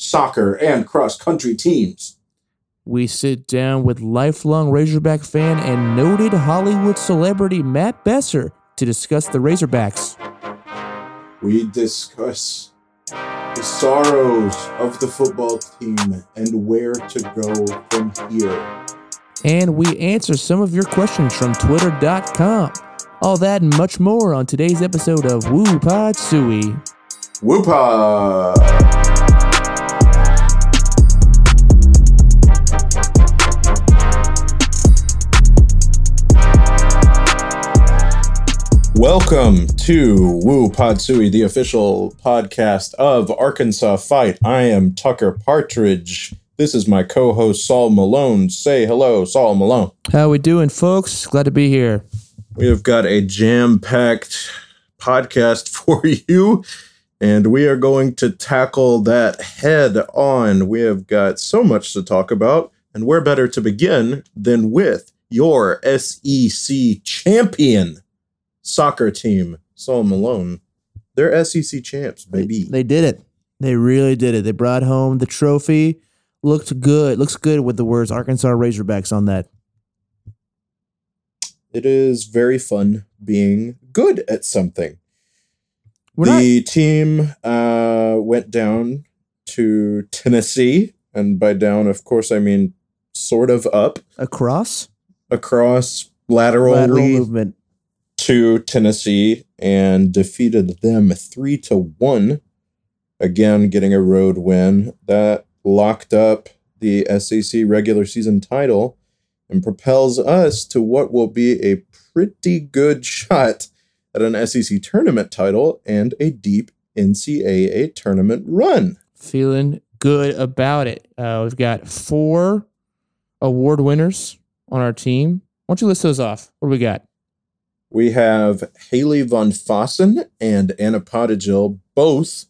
soccer and cross country teams. We sit down with lifelong Razorback fan and noted Hollywood celebrity Matt Besser to discuss the Razorbacks. We discuss the sorrows of the football team and where to go from here. And we answer some of your questions from Twitter.com. All that and much more on today's episode of Woo Pod Sui. Woo Pod! Welcome to Woo Podsui, the official podcast of Arkansas Fight. I am Tucker Partridge. This is my co-host Saul Malone. Say hello, Saul Malone. How we doing, folks? Glad to be here. We have got a jam-packed podcast for you, and we are going to tackle that head on. We have got so much to talk about, and where better to begin than with your SEC champion soccer team, Saul Malone. They're SEC champs, baby. They did it. They really did it. They brought home the trophy. Looked good. Looks good with the words Arkansas Razorbacks on that. It is very fun being good at something. We're not- the team uh, went down to Tennessee, and by down, of course, I mean sort of up across across laterally lateral movement. To Tennessee and defeated them three to one. Again, getting a road win that locked up the SEC regular season title and propels us to what will be a pretty good shot at an SEC tournament title and a deep NCAA tournament run. Feeling good about it. Uh, we've got four award winners on our team. Why don't you list those off? What do we got? We have Haley von Fossen and Anna Podojil both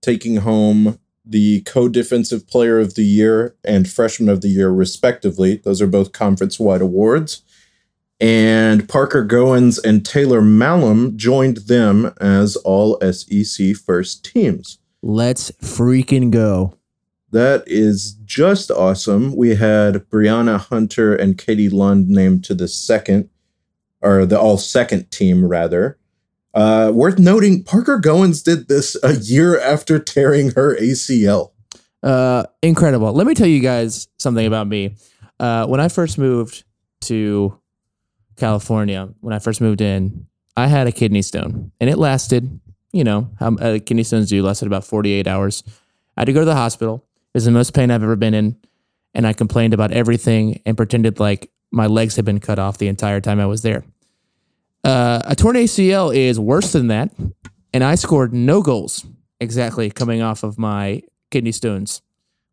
taking home the co-defensive player of the year and freshman of the year respectively. Those are both conference-wide awards. And Parker Goins and Taylor Malham joined them as all SEC first teams. Let's freaking go. That is just awesome. We had Brianna Hunter and Katie Lund named to the second, or the all second team, rather. Uh, worth noting, Parker Goins did this a year after tearing her ACL. Uh, incredible. Let me tell you guys something about me. Uh, when I first moved to California, when I first moved in, I had a kidney stone, and it lasted, you know, how uh, kidney stones do, lasted about 48 hours. I had to go to the hospital. It was the most pain I've ever been in, and I complained about everything and pretended like my legs had been cut off the entire time I was there. Uh, a torn ACL is worse than that, and I scored no goals exactly coming off of my kidney stones.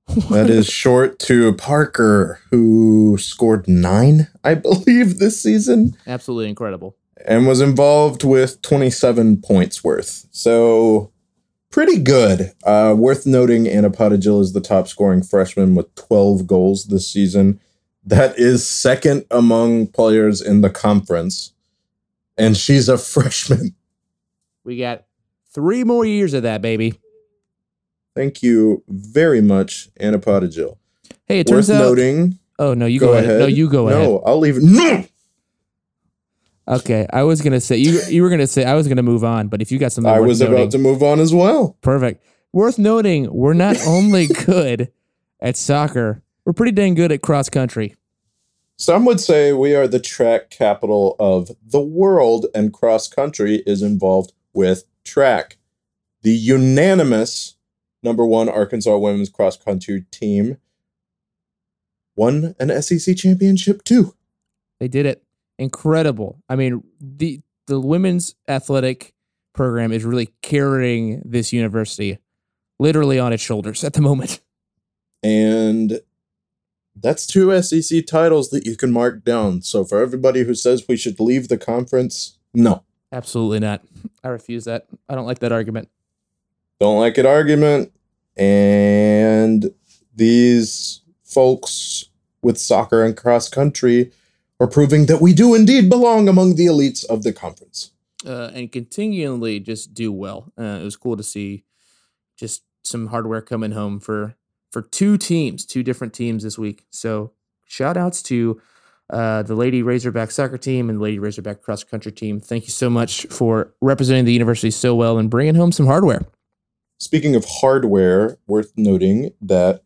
That is short to Parker, who scored nine, I believe, this season. Absolutely incredible. and was involved with 27 points worth. So pretty good. Uh, worth noting, Anna Podojil is the top scoring freshman with 12 goals this season. That is second among players in the conference. And she's a freshman. We got three more years of that, baby. Thank you very much, Anna Podojil. Hey, it Worth turns out. noting. oh no, you go, ahead. No, you go no, ahead. No, I'll leave. No! Okay, I was gonna say you. You were gonna say I was gonna move on, but if you got something, I was noting- about to move on as well. Perfect. Worth noting, we're not only good at soccer, we're pretty dang good at cross country. Some would say we are the track capital of the world, and cross country is involved with track. The unanimous number one Arkansas women's cross country team won an SEC championship too. They did it. incredible. I mean, the the women's athletic program is really carrying this university literally on its shoulders at the moment. And that's two SEC titles that you can mark down. So for everybody who says we should leave the conference, no. Absolutely not. I refuse that. I don't like that argument. Don't like it argument. And these folks with soccer and cross country are proving that we do indeed belong among the elites of the conference. Uh, and continually just do well. Uh, it was cool to see just some hardware coming home for for two teams, two different teams this week. So shout outs to uh, the Lady Razorback soccer team and the Lady Razorback cross country team. Thank you so much for representing the university so well and bringing home some hardware. Speaking of hardware, worth noting that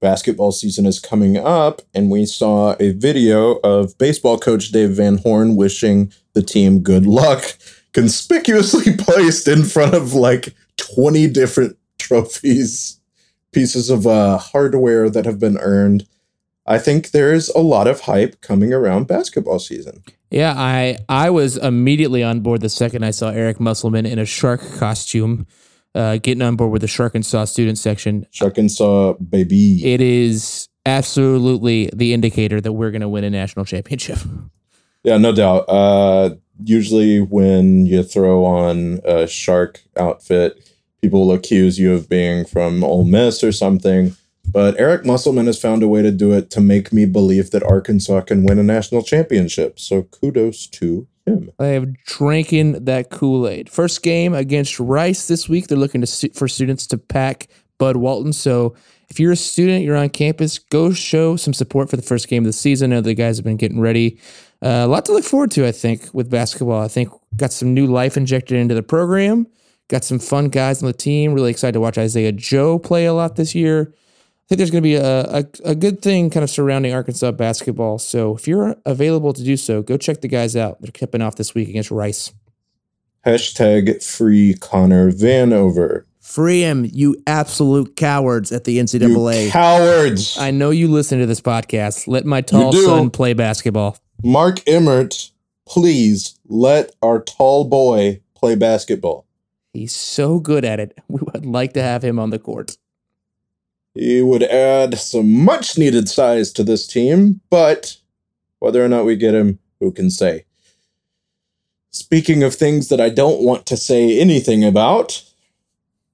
basketball season is coming up, and we saw a video of baseball coach Dave Van Horn wishing the team good luck, conspicuously placed in front of like 20 different trophies, pieces of uh, hardware that have been earned. I think there's a lot of hype coming around basketball season. Yeah, I I was immediately on board the second I saw Eric Musselman in a shark costume, uh, getting on board with the Shark and Saw student section. Shark and Saw, baby. It is absolutely the indicator that we're going to win a national championship. Yeah, no doubt. Uh, usually, when you throw on a shark outfit, people will accuse you of being from Ole Miss or something. But Eric Musselman has found a way to do it to make me believe that Arkansas can win a national championship. So kudos to him. I have drinking that Kool Aid. First game against Rice this week. They're looking to for students to pack Bud Walton. So if you're a student, you're on campus, go show some support for the first game of the season. I know the guys have been getting ready. Uh, a lot to look forward to, I think, with basketball. I think got some new life injected into the program. Got some fun guys on the team. Really excited to watch Isaiah Joe play a lot this year. I think there's going to be a, a, a good thing kind of surrounding Arkansas basketball. So if you're available to do so, go check the guys out. They're kipping off this week against Rice. Hashtag free Connor Vanover. Free him, you absolute cowards at the NCAA. You cowards. I know you listen to this podcast. Let my tall do. son play basketball. Mark Emmert, please let our tall boy play basketball. He's so good at it. We would like to have him on the court. He would add some much needed size to this team, but whether or not we get him, who can say? Speaking of things that I don't want to say anything about,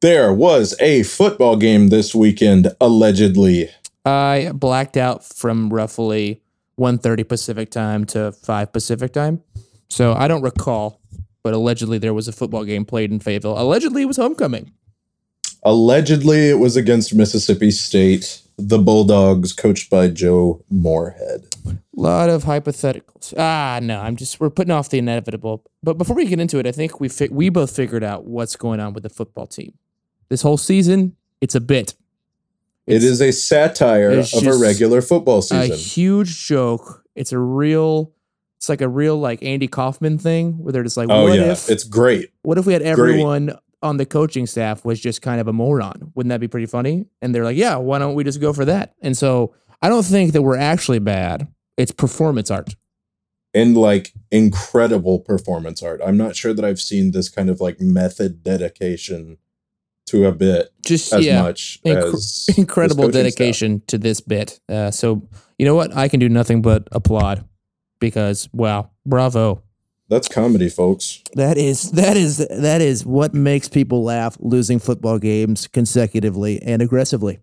there was a football game this weekend, allegedly. I blacked out from roughly 1.30 Pacific time to 5 Pacific time. So I don't recall, but allegedly there was a football game played in Fayetteville. Allegedly it was homecoming. Allegedly, it was against Mississippi State, the Bulldogs, coached by Joe Moorhead. A lot of hypotheticals. Ah, no, I'm just we're putting off the inevitable. But before we get into it, I think we fi- we both figured out what's going on with the football team. This whole season, it's a bit. It is a satire of a regular football season. a huge joke. It's a real. It's like a real like Andy Kaufman thing where they're just like, oh, what yeah. if It's great. what if we had everyone on the coaching staff was just kind of a moron? Wouldn't that be pretty funny? And they're like, yeah, why don't we just go for that? And so I don't think that we're actually bad. It's performance art. and like incredible performance art. I'm not sure that I've seen this kind of like method dedication to a bit Just as yeah, much Incre- as incredible coaching staff. dedication to this bit. Uh, so you know what? I can do nothing but applaud because wow, bravo. That's comedy, folks. That is that is that is what makes people laugh losing football games consecutively and aggressively.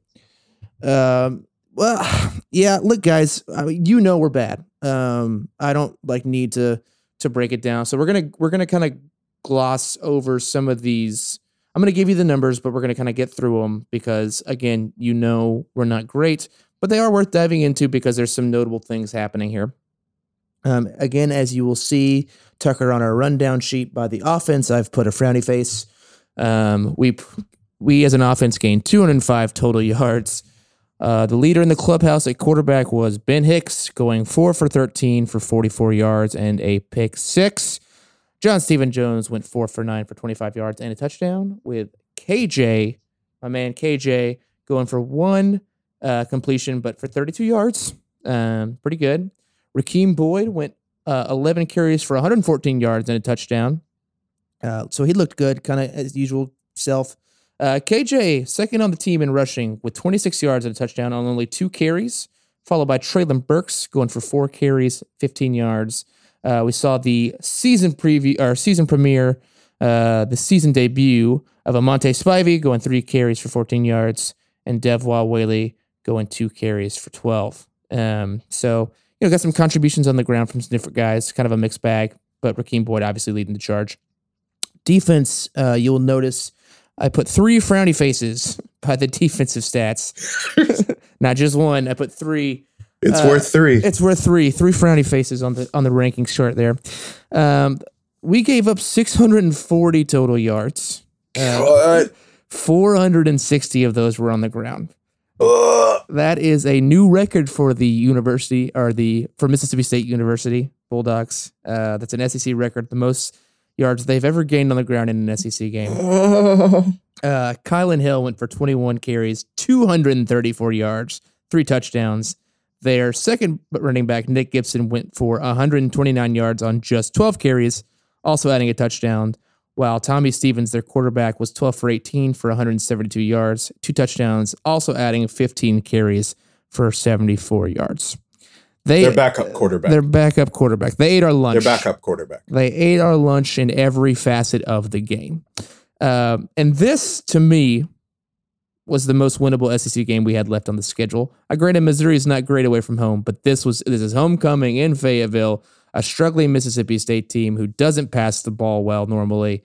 Um well, yeah, look guys, I mean, you know we're bad. Um I don't like need to to break it down. So we're going to we're going to kind of gloss over some of these I'm going to give you the numbers, but we're going to kind of get through them because again, you know we're not great, but they are worth diving into because there's some notable things happening here. Um, again, as you will see, Tucker on our rundown sheet by the offense, I've put a frowny face. Um, we we as an offense gained 205 total yards. Uh, the leader in the clubhouse at quarterback was Ben Hicks, going four for 13 for 44 yards and a pick six. John Stephen Jones went four for nine for 25 yards and a touchdown, with KJ, my man KJ, going for one uh, completion, but for 32 yards. Um, pretty good. Rakeem Boyd went uh, 11 carries for 114 yards and a touchdown. Uh, so he looked good, kind of as usual self. Uh, KJ, second on the team in rushing with 26 yards and a touchdown on only two carries, followed by Treylon Burks going for four carries, 15 yards. Uh, we saw the season preview or season premiere, uh, the season debut of A'Montae Spivey going three carries for 14 yards, and Devwah Whaley going two carries for 12. Um, so, you know, got some contributions on the ground from some different guys, kind of a mixed bag, but Rakeem Boyd obviously leading the charge. Defense, uh, you'll notice I put three frowny faces by the defensive stats, not just one. I put three. It's Uh, worth three. It's worth three, three frowny faces on the on the rankings chart there. Um, we gave up 640 total yards. Uh, What? 460 of those were on the ground. That is a new record for the university or the for Mississippi State University Bulldogs. Uh, that's an SEC record, the most yards they've ever gained on the ground in an SEC game. Uh, Kylin Hill went for 21 carries, 234 yards, three touchdowns. Their second running back, Nick Gibson, went for 129 yards on just 12 carries, also adding a touchdown. While Tommy Stevens, their quarterback, was 12 for 18 for 172 yards, two touchdowns, also adding 15 carries for 74 yards. They, Their backup quarterback. Their backup quarterback. They ate our lunch. Their backup quarterback. They ate our lunch in every facet of the game. Um, and this, to me, was the most winnable SEC game we had left on the schedule. I granted Missouri is not great away from home, but this was this is homecoming in Fayetteville, a struggling Mississippi State team who doesn't pass the ball well normally.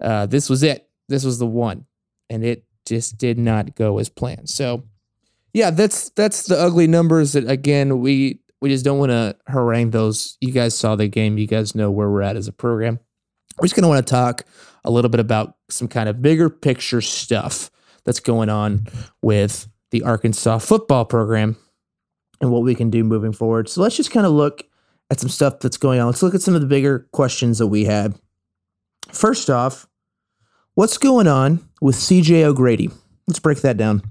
Uh, this was it. This was the one, and it just did not go as planned. So, yeah, that's that's the ugly numbers that again we we just don't want to harangue those. You guys saw the game. You guys know where we're at as a program. We're just going to want to talk a little bit about some kind of bigger picture stuff that's going on with the Arkansas football program and what we can do moving forward. So let's just kind of look at some stuff that's going on. Let's look at some of the bigger questions that we had. First off, what's going on with CJ O'Grady? Let's break that down.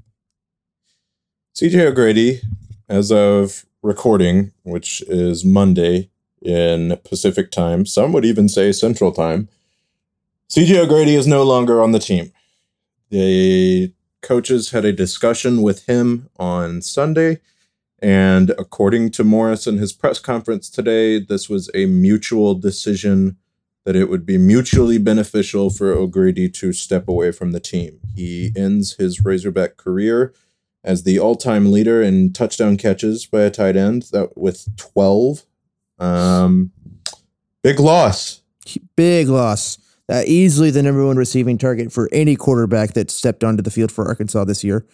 CJ O'Grady, as of recording, which is Monday in Pacific time, some would even say Central time, CJ O'Grady is no longer on the team. The coaches had a discussion with him on Sunday, and according to Morris in his press conference today, this was a mutual decision that it would be mutually beneficial for O'Grady to step away from the team. He ends his Razorback career as the all-time leader in touchdown catches by a tight end that with 12 um big loss Big loss. Uh, easily the number one receiving target for any quarterback that stepped onto the field for Arkansas this year.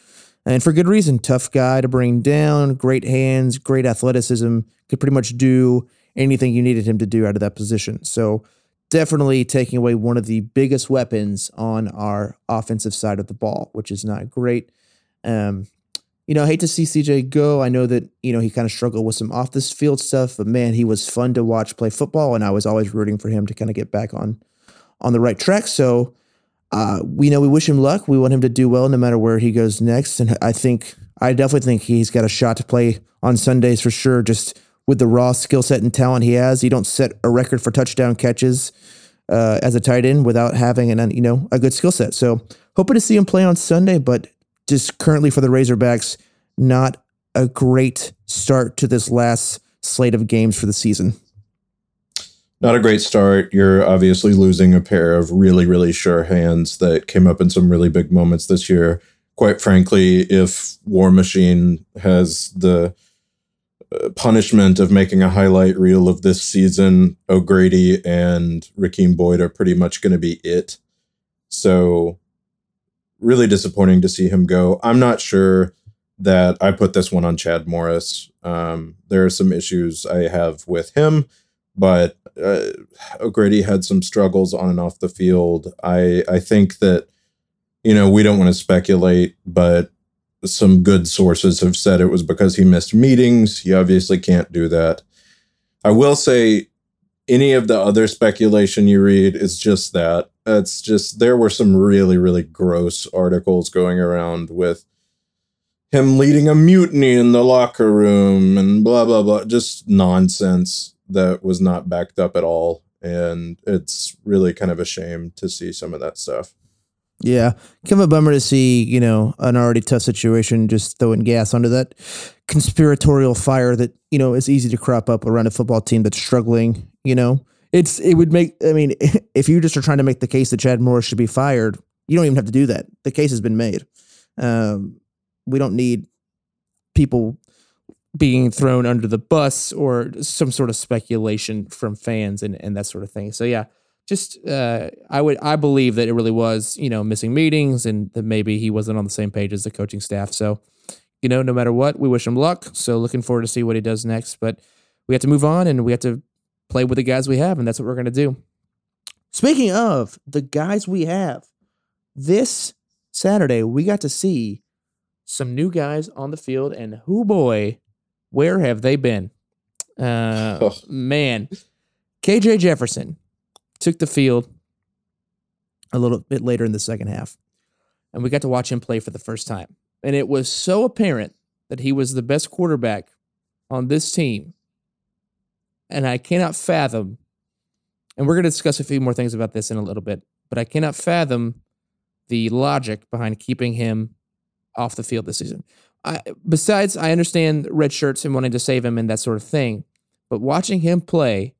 And for good reason. Tough guy to bring down, great hands, great athleticism, could pretty much do anything you needed him to do out of that position. So definitely taking away one of the biggest weapons on our offensive side of the ball, which is not great. Um, you know, I hate to see CJ go. I know that, you know, he kind of struggled with some off this field stuff, but man, he was fun to watch play football, and I was always rooting for him to kind of get back on on the right track. So uh, we know we wish him luck. We want him to do well no matter where he goes next. And I think I definitely think he's got a shot to play on Sundays for sure. Just with the raw skill set and talent he has, you don't set a record for touchdown catches uh, as a tight end without having an you know a good skill set. So hoping to see him play on Sunday, but just currently for the Razorbacks, not a great start to this last slate of games for the season. Not a great start. You're obviously losing a pair of really really sure hands that came up in some really big moments this year. Quite frankly if war machine has the uh, punishment of making a highlight reel of this season o'grady and rakeem boyd are pretty much going to be it. So really disappointing to see him go. I'm not sure that i put this one on chad morris. Um, there are some issues i have with him but uh, O'Grady had some struggles on and off the field. I I think that you know we don't want to speculate, but some good sources have said it was because he missed meetings. He obviously can't do that. I will say any of the other speculation you read is just that. It's just there were some really really gross articles going around with him leading a mutiny in the locker room and blah blah blah just nonsense that was not backed up at all. And it's really kind of a shame to see some of that stuff. Yeah, kind of a bummer to see you know an already tough situation just throwing gas under that conspiratorial fire that you know is easy to crop up around a football team that's struggling. You know, it's it would make. I mean, if you just are trying to make the case that Chad Morris should be fired, you don't even have to do that. The case has been made. Um, we don't need people being thrown under the bus or some sort of speculation from fans and, and that sort of thing. So yeah, just uh, I would I believe that it really was you know missing meetings and that maybe he wasn't on the same page as the coaching staff. So you know no matter what, we wish him luck. So looking forward to see what he does next. But we have to move on and we have to play with the guys we have, and that's what we're gonna do. Speaking of the guys we have, this Saturday we got to see some new guys on the field, and who boy, where have they been? Uh, Oh. man, KJ Jefferson took the field a little bit later in the second half, and we got to watch him play for the first time. And it was so apparent that he was the best quarterback on this team. And I cannot fathom, and we're going to discuss a few more things about this in a little bit, but I cannot fathom the logic behind keeping him off the field this season. I, besides, I understand red shirts and wanting to save him and that sort of thing, but watching him play,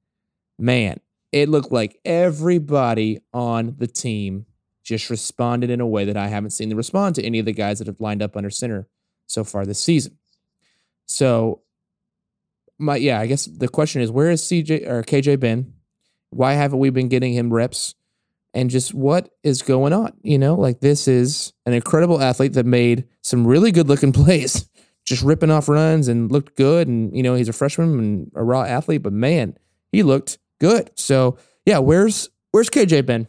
man, it looked like everybody on the team just responded in a way that I haven't seen them respond to any of the guys that have lined up under center so far this season. So, my yeah, I guess the question is, where has CJ or KJ been? Why haven't we been getting him reps? And just what is going on? You know, like this is an incredible athlete that made some really good looking plays, just ripping off runs and looked good. And you know, he's a freshman and a raw athlete, but man, he looked good. So yeah, where's where's KJ been?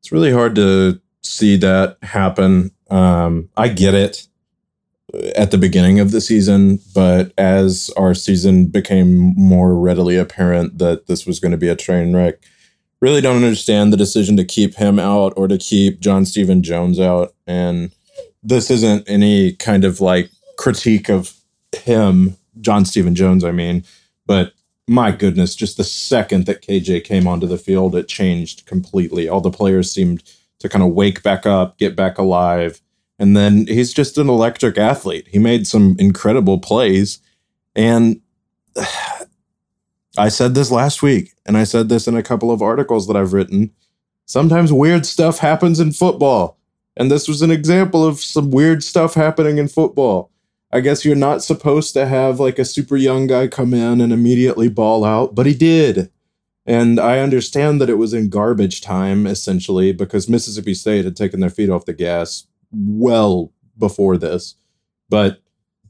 It's really hard to see that happen. Um, I get it at the beginning of the season, but as our season became more readily apparent that this was going to be a train wreck, really don't understand the decision to keep him out or to keep John Stephen Jones out. And this isn't any kind of like critique of him, John Stephen Jones, I mean, but my goodness, just the second that KJ came onto the field, it changed completely. All the players seemed to kind of wake back up, get back alive. And then he's just an electric athlete. He made some incredible plays. And I said this last week, and I said this in a couple of articles that I've written. Sometimes weird stuff happens in football. And this was an example of some weird stuff happening in football. I guess you're not supposed to have like a super young guy come in and immediately ball out, but he did. And I understand that it was in garbage time, essentially, because Mississippi State had taken their feet off the gas well before this. But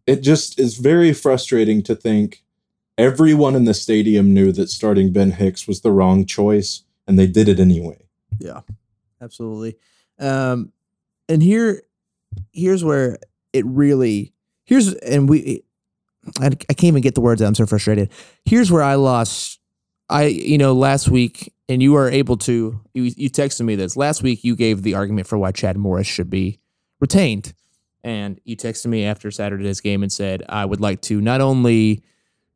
it just is very frustrating to think everyone in the stadium knew that starting Ben Hicks was the wrong choice, and they did it anyway. Yeah, absolutely. Um, and here, here's where it really here's and we, I, I can't even get the words out. I'm so frustrated. Here's where I lost. I you know last week, and you were able to you you texted me this last week. You gave the argument for why Chad Morris should be retained, and you texted me after Saturday's game and said I would like to not only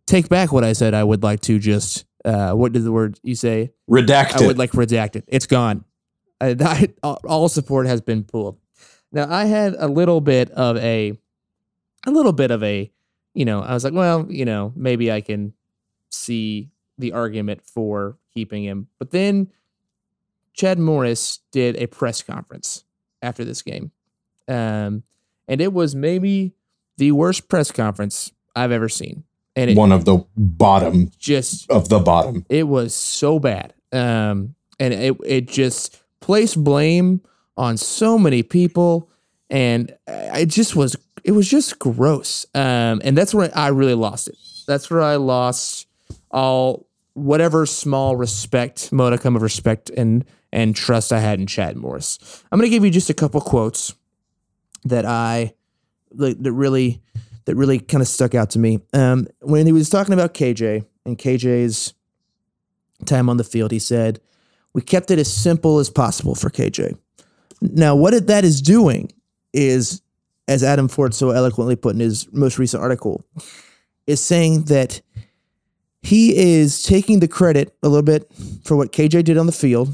take back what I said, I would like to just uh, what did the word you say? Redacted. I would like redact it. It's gone. I, I, all support has been pulled. Now I had a little bit of a, a little bit of a, you know, I was like, well, you know, maybe I can see the argument for keeping him. But then Chad Morris did a press conference after this game, um, and it was maybe the worst press conference I've ever seen. And it one of the bottom just of the bottom. it was so bad. Um, and it it just placed blame on so many people, and it just was it was just gross. Um, and that's where I really lost it. That's where I lost all whatever small respect, modicum of respect and and trust I had in Chad Morris. I'm gonna give you just a couple quotes that I that really that really kind of stuck out to me. Um, when he was talking about KJ and KJ's time on the field, he said, "We kept it as simple as possible for KJ." Now, what it, that is doing is, as Adam Ford so eloquently put in his most recent article, is saying that he is taking the credit a little bit for what KJ did on the field,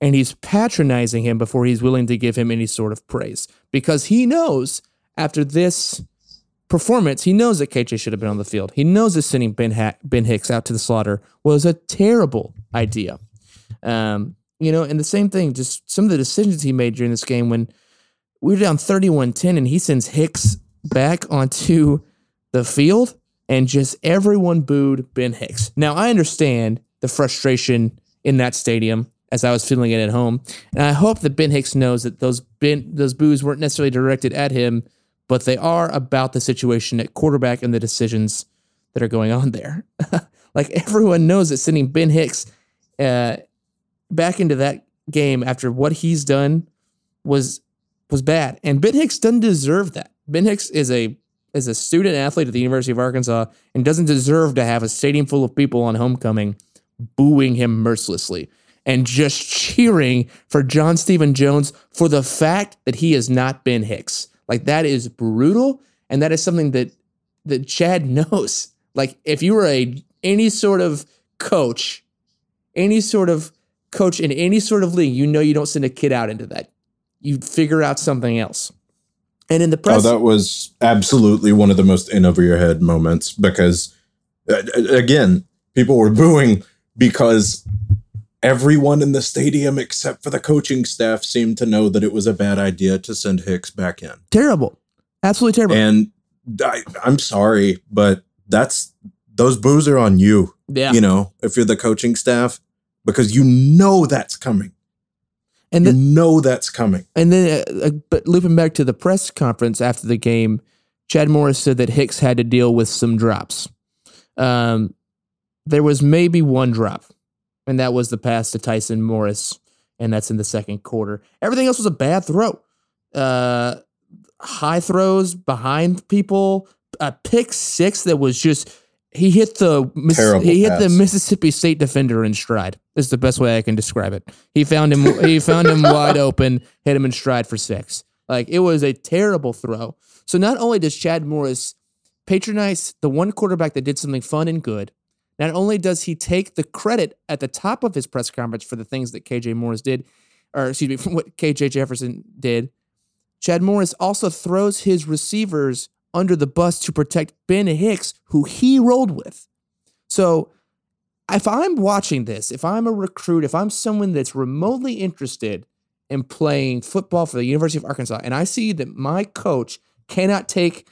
and he's patronizing him before he's willing to give him any sort of praise because he knows after this performance, he knows that KJ should have been on the field. He knows that sending Ben, ha- ben Hicks out to the slaughter was a terrible idea. Um, you know, and the same thing, just some of the decisions he made during this game when we were down 31 10 and he sends Hicks back onto the field and just everyone booed Ben Hicks. Now, I understand the frustration in that stadium as I was feeling it at home. And I hope that Ben Hicks knows that those ben, those boos weren't necessarily directed at him, but they are about the situation at quarterback and the decisions that are going on there. like everyone knows that sending Ben Hicks uh, back into that game after what he's done was was bad, and Ben Hicks doesn't deserve that. Ben Hicks is a is a student athlete at the University of Arkansas and doesn't deserve to have a stadium full of people on homecoming booing him mercilessly and just cheering for John Stephen Jones for the fact that he has not Ben Hicks. Like that is brutal, and that is something that that Chad knows. Like if you were a any sort of coach, any sort of coach in any sort of league, you know you don't send a kid out into that. You figure out something else. And in the press, Oh, press, that was absolutely one of the most in over your head moments because, uh, again, people were booing because everyone in the stadium except for the coaching staff seemed to know that it was a bad idea to send Hicks back in. terrible, absolutely terrible. And I, I'm sorry, but that's those boos are on you. yeah, You know, if you're the coaching staff, because you know that's coming. and You know that's coming. And then, uh, uh, but looping back to the press conference after the game, Chad Morris said that Hicks had to deal with some drops. Um, there was maybe one drop, and that was the pass to Tyson Morris, and that's in the second quarter. Everything else was a bad throw. Uh, high throws behind people, a pick six that was just he hit the Terrible he hit the. Mississippi State defender in stride. Is the best way I can describe it. He found him he found him wide open, hit him in stride for six. Like it was a terrible throw. So not only does Chad Morris patronize the one quarterback that did something fun and good, not only does he take the credit at the top of his press conference for the things that KJ Morris did, or excuse me, from what KJ Jefferson did, Chad Morris also throws his receivers under the bus to protect Ben Hicks, who he rolled with. So if I'm watching this, if I'm a recruit, if I'm someone that's remotely interested in playing football for the University of Arkansas, and I see that my coach cannot take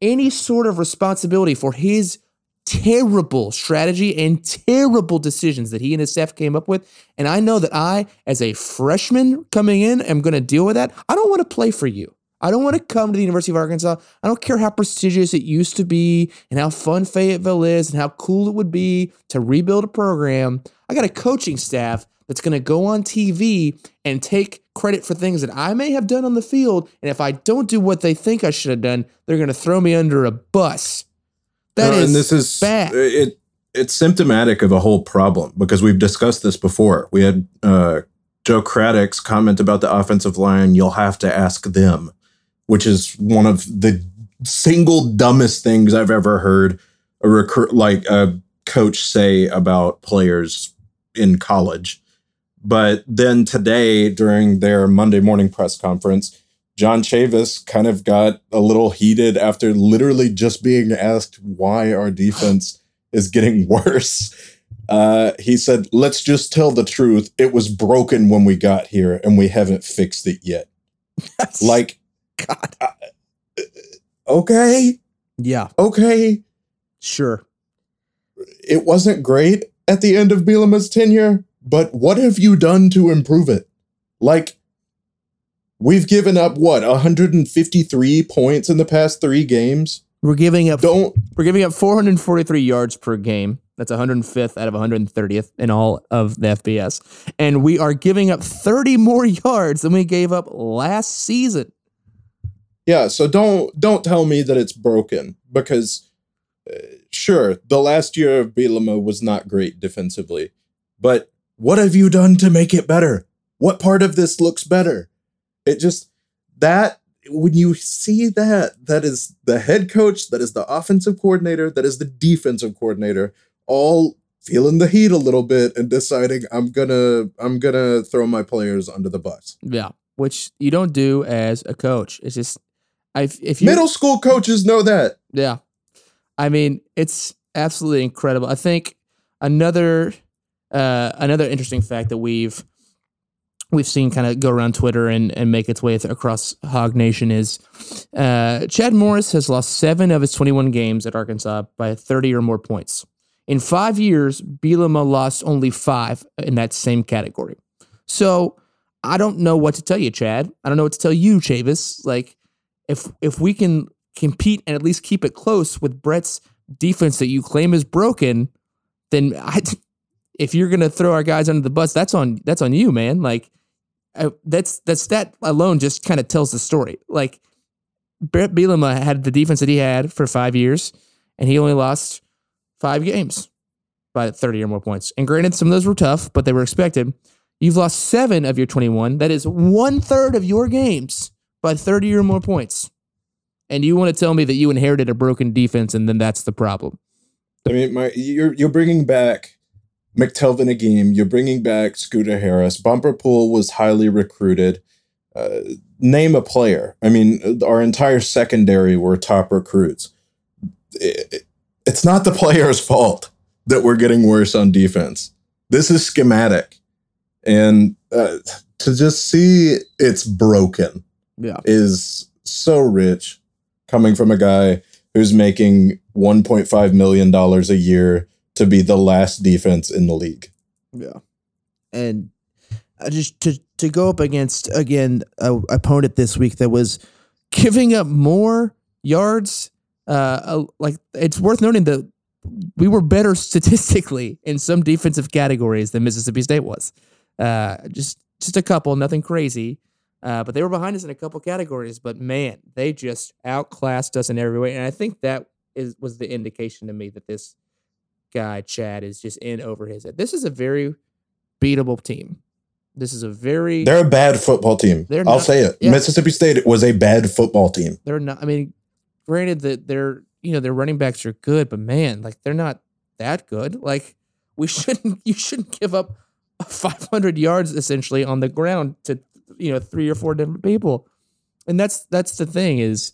any sort of responsibility for his terrible strategy and terrible decisions that he and his staff came up with, and I know that I, as a freshman coming in, am going to deal with that, I don't want to play for you. I don't want to come to the University of Arkansas. I don't care how prestigious it used to be and how fun Fayetteville is and how cool it would be to rebuild a program. I got a coaching staff that's going to go on TV and take credit for things that I may have done on the field. And if I don't do what they think I should have done, they're going to throw me under a bus. That No, is and this is bad. It it's symptomatic of a whole problem because we've discussed this before. We had uh, Joe Craddock's comment about the offensive line. You'll have to ask them, which is one of the single dumbest things I've ever heard a recruit like a coach say about players in college. But then today, during their Monday morning press conference, John Chavis kind of got a little heated after literally just being asked why our defense is getting worse. Uh, he said, Let's just tell the truth. It was broken when we got here and we haven't fixed it yet. Like, God. okay, Yeah, okay. sure. It wasn't great at the end of Bielema's tenure, but what have you done to improve it? Like, we've given up what 153 points in the past three games. We're giving up Don't We're giving up 443 yards per game. That's 105th out of 130th in all of the FBS. And we are giving up 30 more yards than we gave up last season. Yeah, so don't don't tell me that it's broken because uh, sure, the last year of Bielema was not great defensively, but what have you done to make it better? What part of this looks better? It just that when you see that that is the head coach, that is the offensive coordinator, that is the defensive coordinator all feeling the heat a little bit and deciding I'm gonna I'm gonna throw my players under the bus. Yeah, which you don't do as a coach. It's just, I if you Middle school coaches know that. Yeah. I mean, it's absolutely incredible. I think another uh, another interesting fact that we've we've seen kind of go around Twitter and, and make its way across Hog Nation is uh, Chad Morris has lost seven of his 21 games at Arkansas by 30 or more points. In five years, Bielema lost only five in that same category. So I don't know what to tell you, Chad. I don't know what to tell you, Chavis. Like, if if we can compete and at least keep it close with Brett's defense that you claim is broken, then I, if you're gonna throw our guys under the bus, that's on that's on you, man. Like I, that's that's that alone just kind of tells the story. Like Brett Bielema had the defense that he had for five years, and he only lost five games by 30 or more points. And granted, some of those were tough, but they were expected. You've lost seven of your 21. That is one third of your games by 30 or more points. And you want to tell me that you inherited a broken defense and then that's the problem. I mean, my you're you're bringing back McTelvin a. You're bringing back Scooter Harris. Bumper Pool was highly recruited. Uh, name a player. I mean, our entire secondary were top recruits. It- it- it's not the player's fault that we're getting worse on defense. This is schematic, and uh, to just see it's broken Yeah. is so rich coming from a guy who's making 1.5 million dollars a year to be the last defense in the league. Yeah. And I just to to go up against again a opponent this week that was giving up more yards. Uh, uh, like it's worth noting that we were better statistically in some defensive categories than Mississippi State was. Uh, just just a couple, nothing crazy. Uh, but they were behind us in a couple categories. But man, they just outclassed us in every way, and I think that is was the indication to me that this guy Chad is just in over his head. This is a very beatable team. This is a very They're a bad football team. They're I'll not- say it. yeah. Mississippi State was a bad football team. they're not. I mean, granted that they're you know their running backs are good, but man, like they're not that good. Like we shouldn't. You shouldn't give up 500 yards essentially on the ground to you know three or four different people, and that's that's the thing is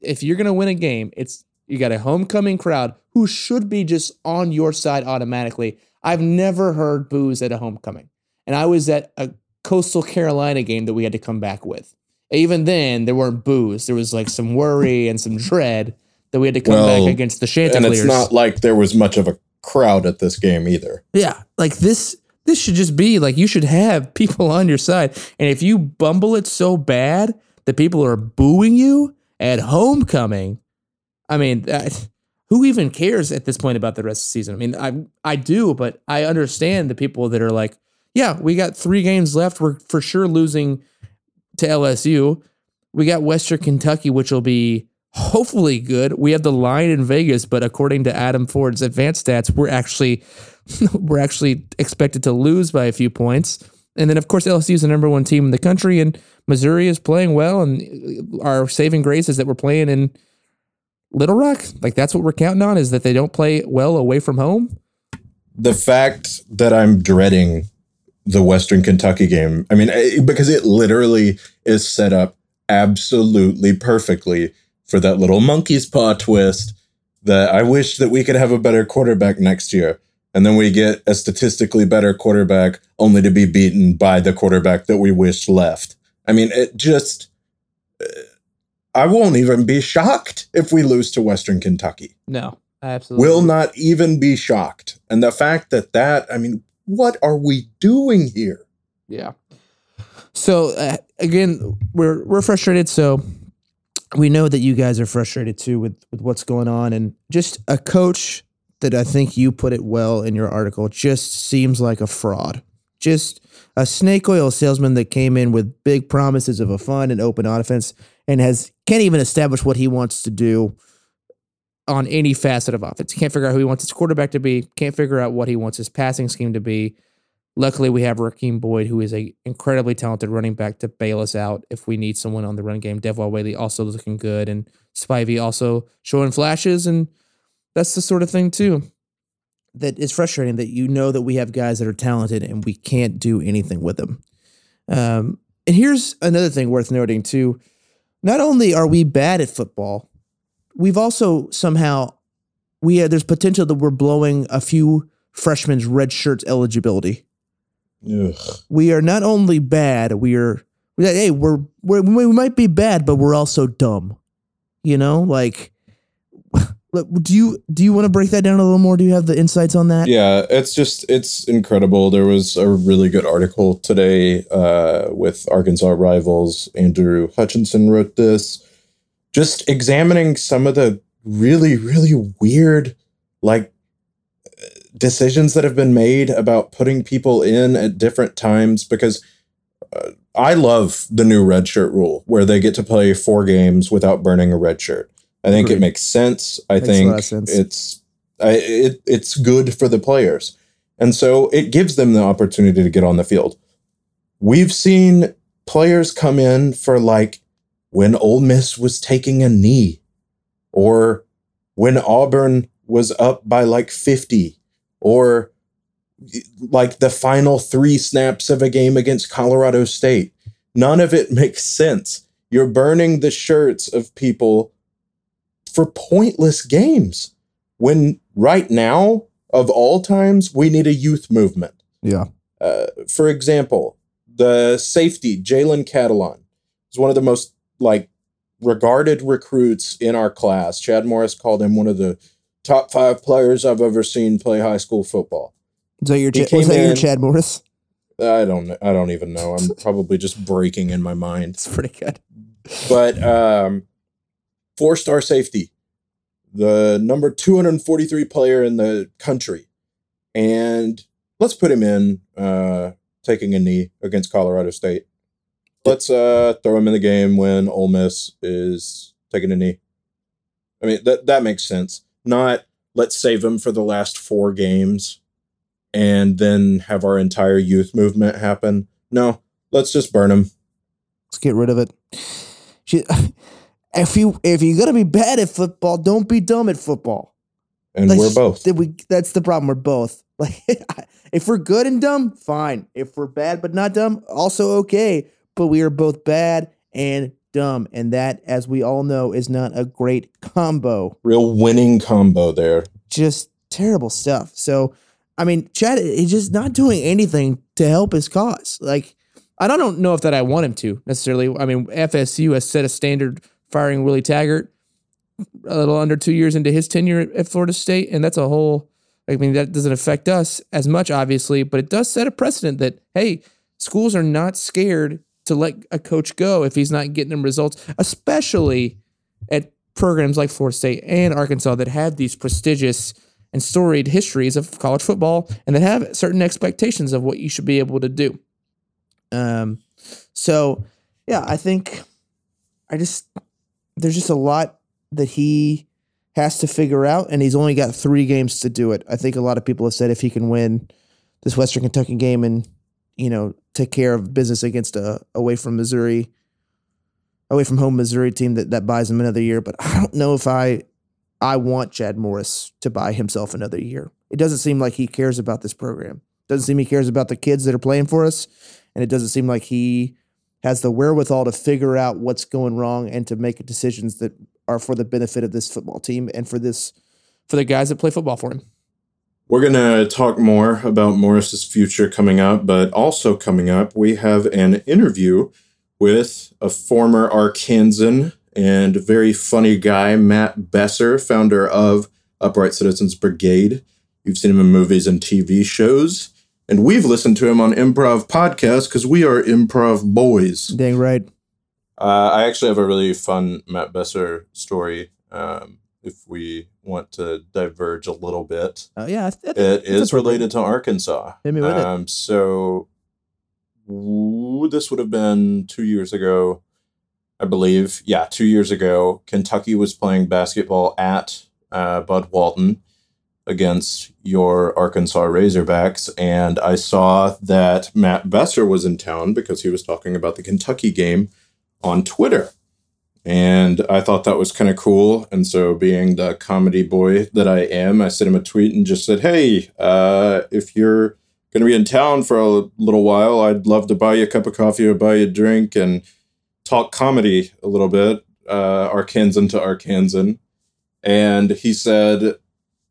if you're gonna win a game, it's you got a homecoming crowd who should be just on your side automatically. I've never heard booze at a homecoming, and I was at a Coastal Carolina game that we had to come back with. Even then, there weren't boos. There was like some worry and some dread that we had to come Well, back against the And it's not like there was much of a crowd at this game either. Yeah, like this this should just be like you should have people on your side. And if you bumble it so bad that people are booing you at homecoming, I mean, that, who even cares at this point about the rest of the season? I mean, I I do, but I understand the people that are like, yeah, we got 3 games left. We're for sure losing to LSU. We got Western Kentucky which will be hopefully good. We have the line in Vegas, but according to Adam Ford's advanced stats, we're actually we're actually expected to lose by a few points. And then, of course, LSU is the number one team in the country, and Missouri is playing well. And our saving grace is that we're playing in Little Rock. Like that's what we're counting on is that they don't play well away from home. The fact that I'm dreading the Western Kentucky game, I mean, eh, because it literally is set up absolutely perfectly for that little monkey's paw twist that I wish that we could have a better quarterback next year. And then we get a statistically better quarterback only to be beaten by the quarterback that we wished left. I mean, it just, eh, I won't even be shocked if we lose to Western Kentucky No, absolutely. will not even be shocked. And the fact that that, I mean, what are we doing here? Yeah. So uh, again, we're we're frustrated. So we know that you guys are frustrated too with with what's going on, and just a coach that I think you put it well in your article just seems like a fraud. Just a snake oil salesman that came in with big promises of a fun and open offense and has can't even establish what he wants to do on any facet of offense. Can't figure out who he wants his quarterback to be. Can't figure out what he wants his passing scheme to be. Luckily, we have Rakeem Boyd, who is a incredibly talented running back to bail us out if we need someone on the run game. Devwah Whaley also looking good, and Spivey also showing flashes, and that's the sort of thing too. that is frustrating that you know that we have guys that are talented and we can't do anything with them. Um, and here's another thing worth noting too. Not only are we bad at football, we've also somehow we uh, there's potential that we're blowing a few freshmen's red shirts eligibility. Ugh. We are not only bad, we are hey, we're, we're we might be bad, but we're also dumb. You know, like do you do you want to break that down a little more? Do you have the insights on that? Yeah, it's just it's incredible. There was a really good article today uh, with Arkansas rivals. Andrew Hutchinson wrote this, just examining some of the really really weird like decisions that have been made about putting people in at different times because uh, I love the new red shirt rule where they get to play four games without burning a red shirt. I think it makes sense. I Makes think lot of sense. it's I, it, it's good for the players. And so it gives them the opportunity to get on the field. We've seen players come in for like when Ole Miss was taking a knee or when Auburn was up by like 50 or like the final three snaps of a game against Colorado State. None of it makes sense. You're burning the shirts of people for pointless games when right now, of all times, we need a youth movement. Yeah. Uh, for example, the safety, Jalen Catalon, is one of the most like regarded recruits in our class. Chad Morris called him one of the top five players I've ever seen play high school football. Is that your Ch- was that your Chad Morris? I don't I don't even know. I'm probably just breaking in my mind. It's pretty good. But um four star safety, the number 243 player in the country. And let's put him in uh taking a knee against Colorado State. Let's uh throw him in the game when Ole Miss is taking a knee. I mean that that makes sense. Not let's save him for the last four games and then have our entire youth movement happen. No, let's just burn him. Let's get rid of it. She, if you if you're gonna be bad at football, don't be dumb at football. And Like, we're both. We? That's the problem. We're both. Like, if we're good and dumb, fine. If we're bad but not dumb, also okay. But we are both bad and dumb, and that, as we all know, is not a great combo. Real winning combo there. Just terrible stuff. So, I mean, Chad is just not doing anything to help his cause. Like, I don't know if that I want him to necessarily. I mean, FSU has set a standard firing Willie Taggart a little under two years into his tenure at- Florida State, and that's a whole. I mean, that doesn't affect us as much, obviously, but it does set a precedent that hey, schools are not scared to let a coach go if he's not getting them results, especially at programs like Florida State and Arkansas that have these prestigious and storied histories of college football and that have certain expectations of what you should be able to do. Um, so yeah, I think I just there's just a lot that he has to figure out, and he's only got three games to do it. I think a lot of people have said if he can win this Western Kentucky game and you know take care of business against a away from Missouri, away from home Missouri team that that buys him another year. But I don't know if I I want Chad Morris to buy himself another year. It doesn't seem like he cares about this program. Doesn't seem he cares about the kids that are playing for us, and it doesn't seem like he has the wherewithal to figure out what's going wrong and to make decisions that are for the benefit of this football team and for this for the guys that play football for him. We're going to talk more about Morris's future coming up, but also coming up, we have an interview with a former Arkansan and very funny guy, Matt Besser, founder of Upright Citizens Brigade. You've seen him in movies and TV shows, and we've listened to him on improv podcasts because we are improv boys. Dang right. Uh, I actually have a really fun Matt Besser story. Um, if we want to diverge a little bit, Uh, yeah, I th- I think it it's related to Arkansas. Hit me with it. um, So w- this would have been two years ago, I believe. Yeah, two years ago. Kentucky was playing basketball at uh, Bud Walton against your Arkansas Razorbacks, and I saw that Matt Besser was in town because he was talking about the Kentucky game on Twitter. And I thought that was kind of cool. And so, being the comedy boy that I am, I sent him a tweet and just said, Hey, uh, if you're going to be in town for a little while, I'd love to buy you a cup of coffee or buy you a drink and talk comedy a little bit, uh, Arkansan to Arkansan. And he said,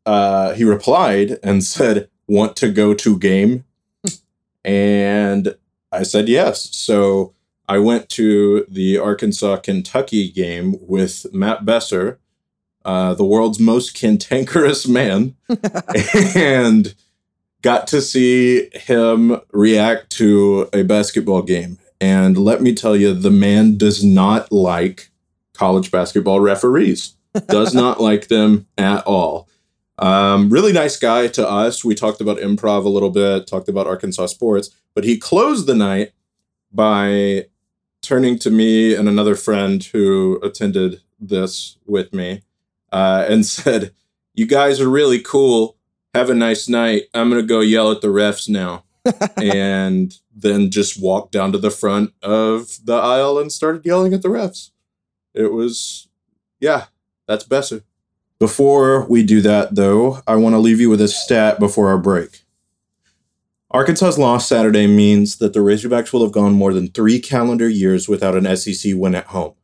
uh, he replied and said, Want to go to game? and I said yes. So I went to the Arkansas Kentucky game with Matt Besser, uh, the world's most cantankerous man, and got to see him react to a basketball game. And let me tell you, the man does not like college basketball referees, does not like them at all. Um, really nice guy to us. We talked about improv a little bit, talked about Arkansas sports, but he closed the night by turning to me and another friend who attended this with me uh, and said, You guys are really cool. Have a nice night. I'm going to go yell at the refs now. and then just walked down to the front of the aisle and started yelling at the refs. It was, yeah, that's Besser. Before we do that, though, I want to leave you with a stat before our break. Arkansas's loss Saturday means that the Razorbacks will have gone more than three calendar years without an SEC win at home.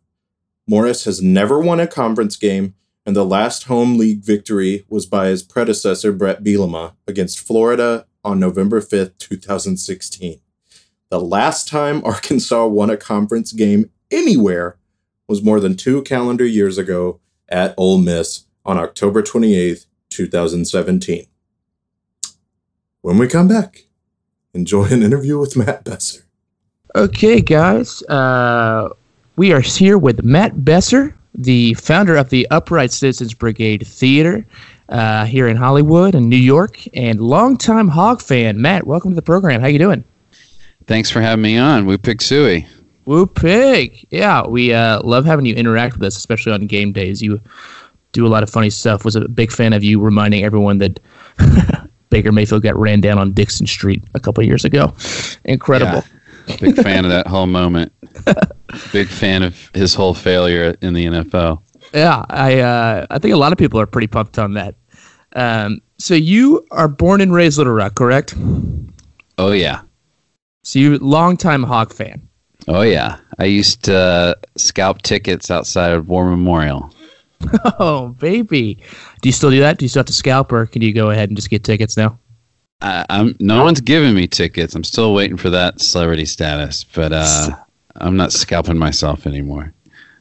Morris has never won a conference game, and the last home league victory was by his predecessor, Bret Bielema, against Florida on November 5th, 2016. The last time Arkansas won a conference game anywhere was more than two calendar years ago at Ole Miss on October 28th, 2017. When we come back, enjoy an interview with Matt Besser. Okay, guys. Uh, we are here with Matt Besser, the founder of the Upright Citizens Brigade Theater uh, here in Hollywood and New York, and longtime Hog fan. Matt, welcome to the program. How you doing? Thanks for having me on. Woo Pig Sooie. Woo pig. Yeah, we uh, love having you interact with us, especially on game days. You do a lot of funny stuff. Was a big fan of you reminding everyone that Baker Mayfield got ran down on Dixon Street a couple years ago. Incredible. Yeah, big fan of that whole moment. big fan of his whole failure in the NFL. Yeah, I uh, I think a lot of people are pretty pumped on that. Um, so you are born and raised Little Rock, correct? Oh yeah. So you longtime Hog fan. Oh yeah. I used to uh, scalp tickets outside of War Memorial. Oh baby, do you still do that? Do you still have to scalp, or can you go ahead and just get tickets now? I, I'm no one's giving me tickets. I'm still waiting for that celebrity status, but uh, I'm not scalping myself anymore.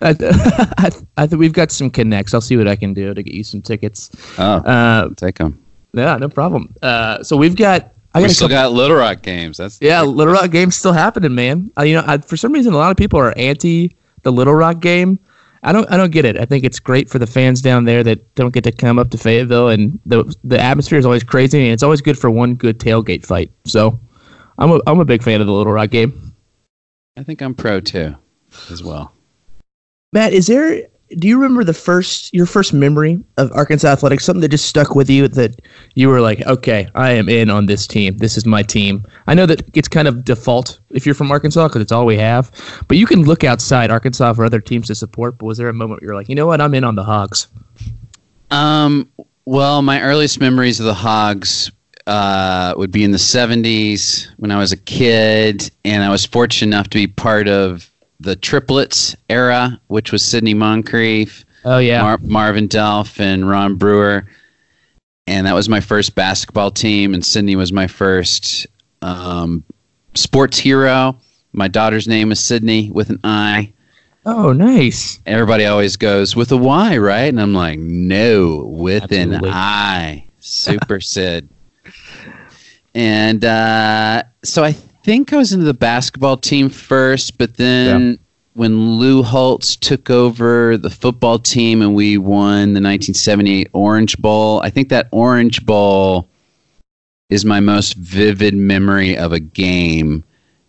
I, I, I think we've got some connects. I'll see what I can do to get you some tickets. Oh, Uh, take them. yeah, no problem. Uh, so we've got. I We got still couple- got Little Rock games. That's Yeah, Little Rock game's still happening, man. Uh, you know, I, for some reason, a lot of people are anti the Little Rock game. I don't, I don't get it. I think it's great for the fans down there that don't get to come up to Fayetteville, and the the atmosphere is always crazy, and it's always good for one good tailgate fight. So, I'm a, I'm a big fan of the Little Rock game. I think I'm pro too, as well. Matt, is there? Do you remember the first your first memory of Arkansas athletics? Something that just stuck with you that you were like, okay, I am in on this team. This is my team. I know that it's kind of default if you're from Arkansas because it's all we have. But you can look outside Arkansas for other teams to support. But was there a moment where you're like, you know what, I'm in on the Hogs? Um, well, my earliest memories of the Hogs uh, would be in the 70s when I was a kid, and I was fortunate enough to be part of the triplets era, which was Sidney Moncrief, Oh yeah, Mar- Marvin Delph, and Ron Brewer. And that was my first basketball team, and Sidney was my first um, sports hero. My daughter's name is Sidney with an I oh nice. everybody always goes with a Y, right? And I'm like, no, with Absolutely. an I. Super Sid. And uh, so I think I was into the basketball team first, but then when Lou Holtz took over the football team and we won the 1978 Orange Bowl, I think that Orange Bowl is my most vivid memory of a game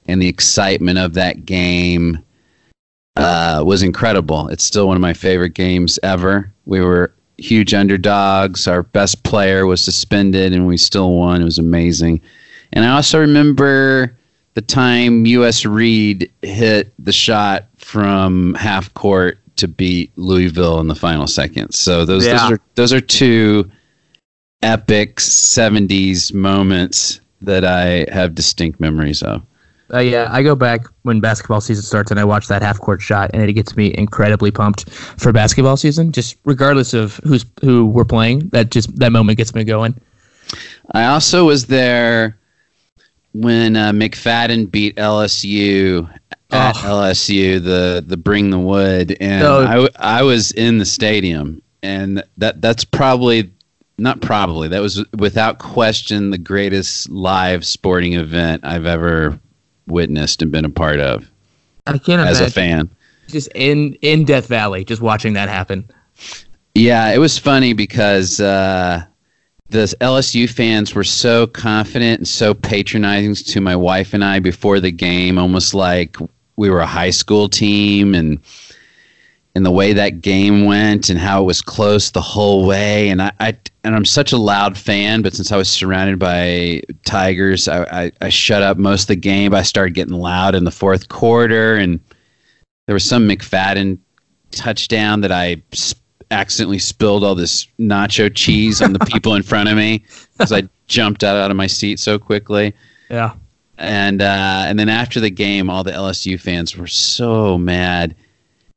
and the excitement of that game uh, was incredible. It's still one of my favorite games ever. We were huge underdogs. Our best player was suspended, and we still won. It was amazing. And I also remember the time U.S. Reed hit the shot from half court to beat Louisville in the final seconds. So those Yeah. those are those are two epic '70s moments that I have distinct memories of. Uh, yeah, I go back when basketball season starts and I watch that half court shot, and it gets me incredibly pumped for basketball season. Just regardless of who's who we're playing, that just that moment gets me going. I also was there when uh, McFadden beat LSU at Oh. LSU, the the Bring the Wood, and I I was in the stadium, and that that's probably not probably that was without question the greatest live sporting event I've ever witnessed and been a part of I can't as imagine a fan. just in in Death Valley, just watching that happen. Yeah, it was funny because uh, the LSU fans were so confident and so patronizing to my wife and I before the game, almost like we were a high school team, and and the way that game went and how it was close the whole way. And I, I and I'm such a loud fan, but since I was surrounded by Tigers, I, I, I shut up most of the game. I started getting loud in the fourth quarter, and there was some McFadden touchdown that I sp- accidentally spilled all this nacho cheese on the people in front of me because I jumped out, out of my seat so quickly. Yeah, And uh, and then after the game, all the LSU fans were so mad,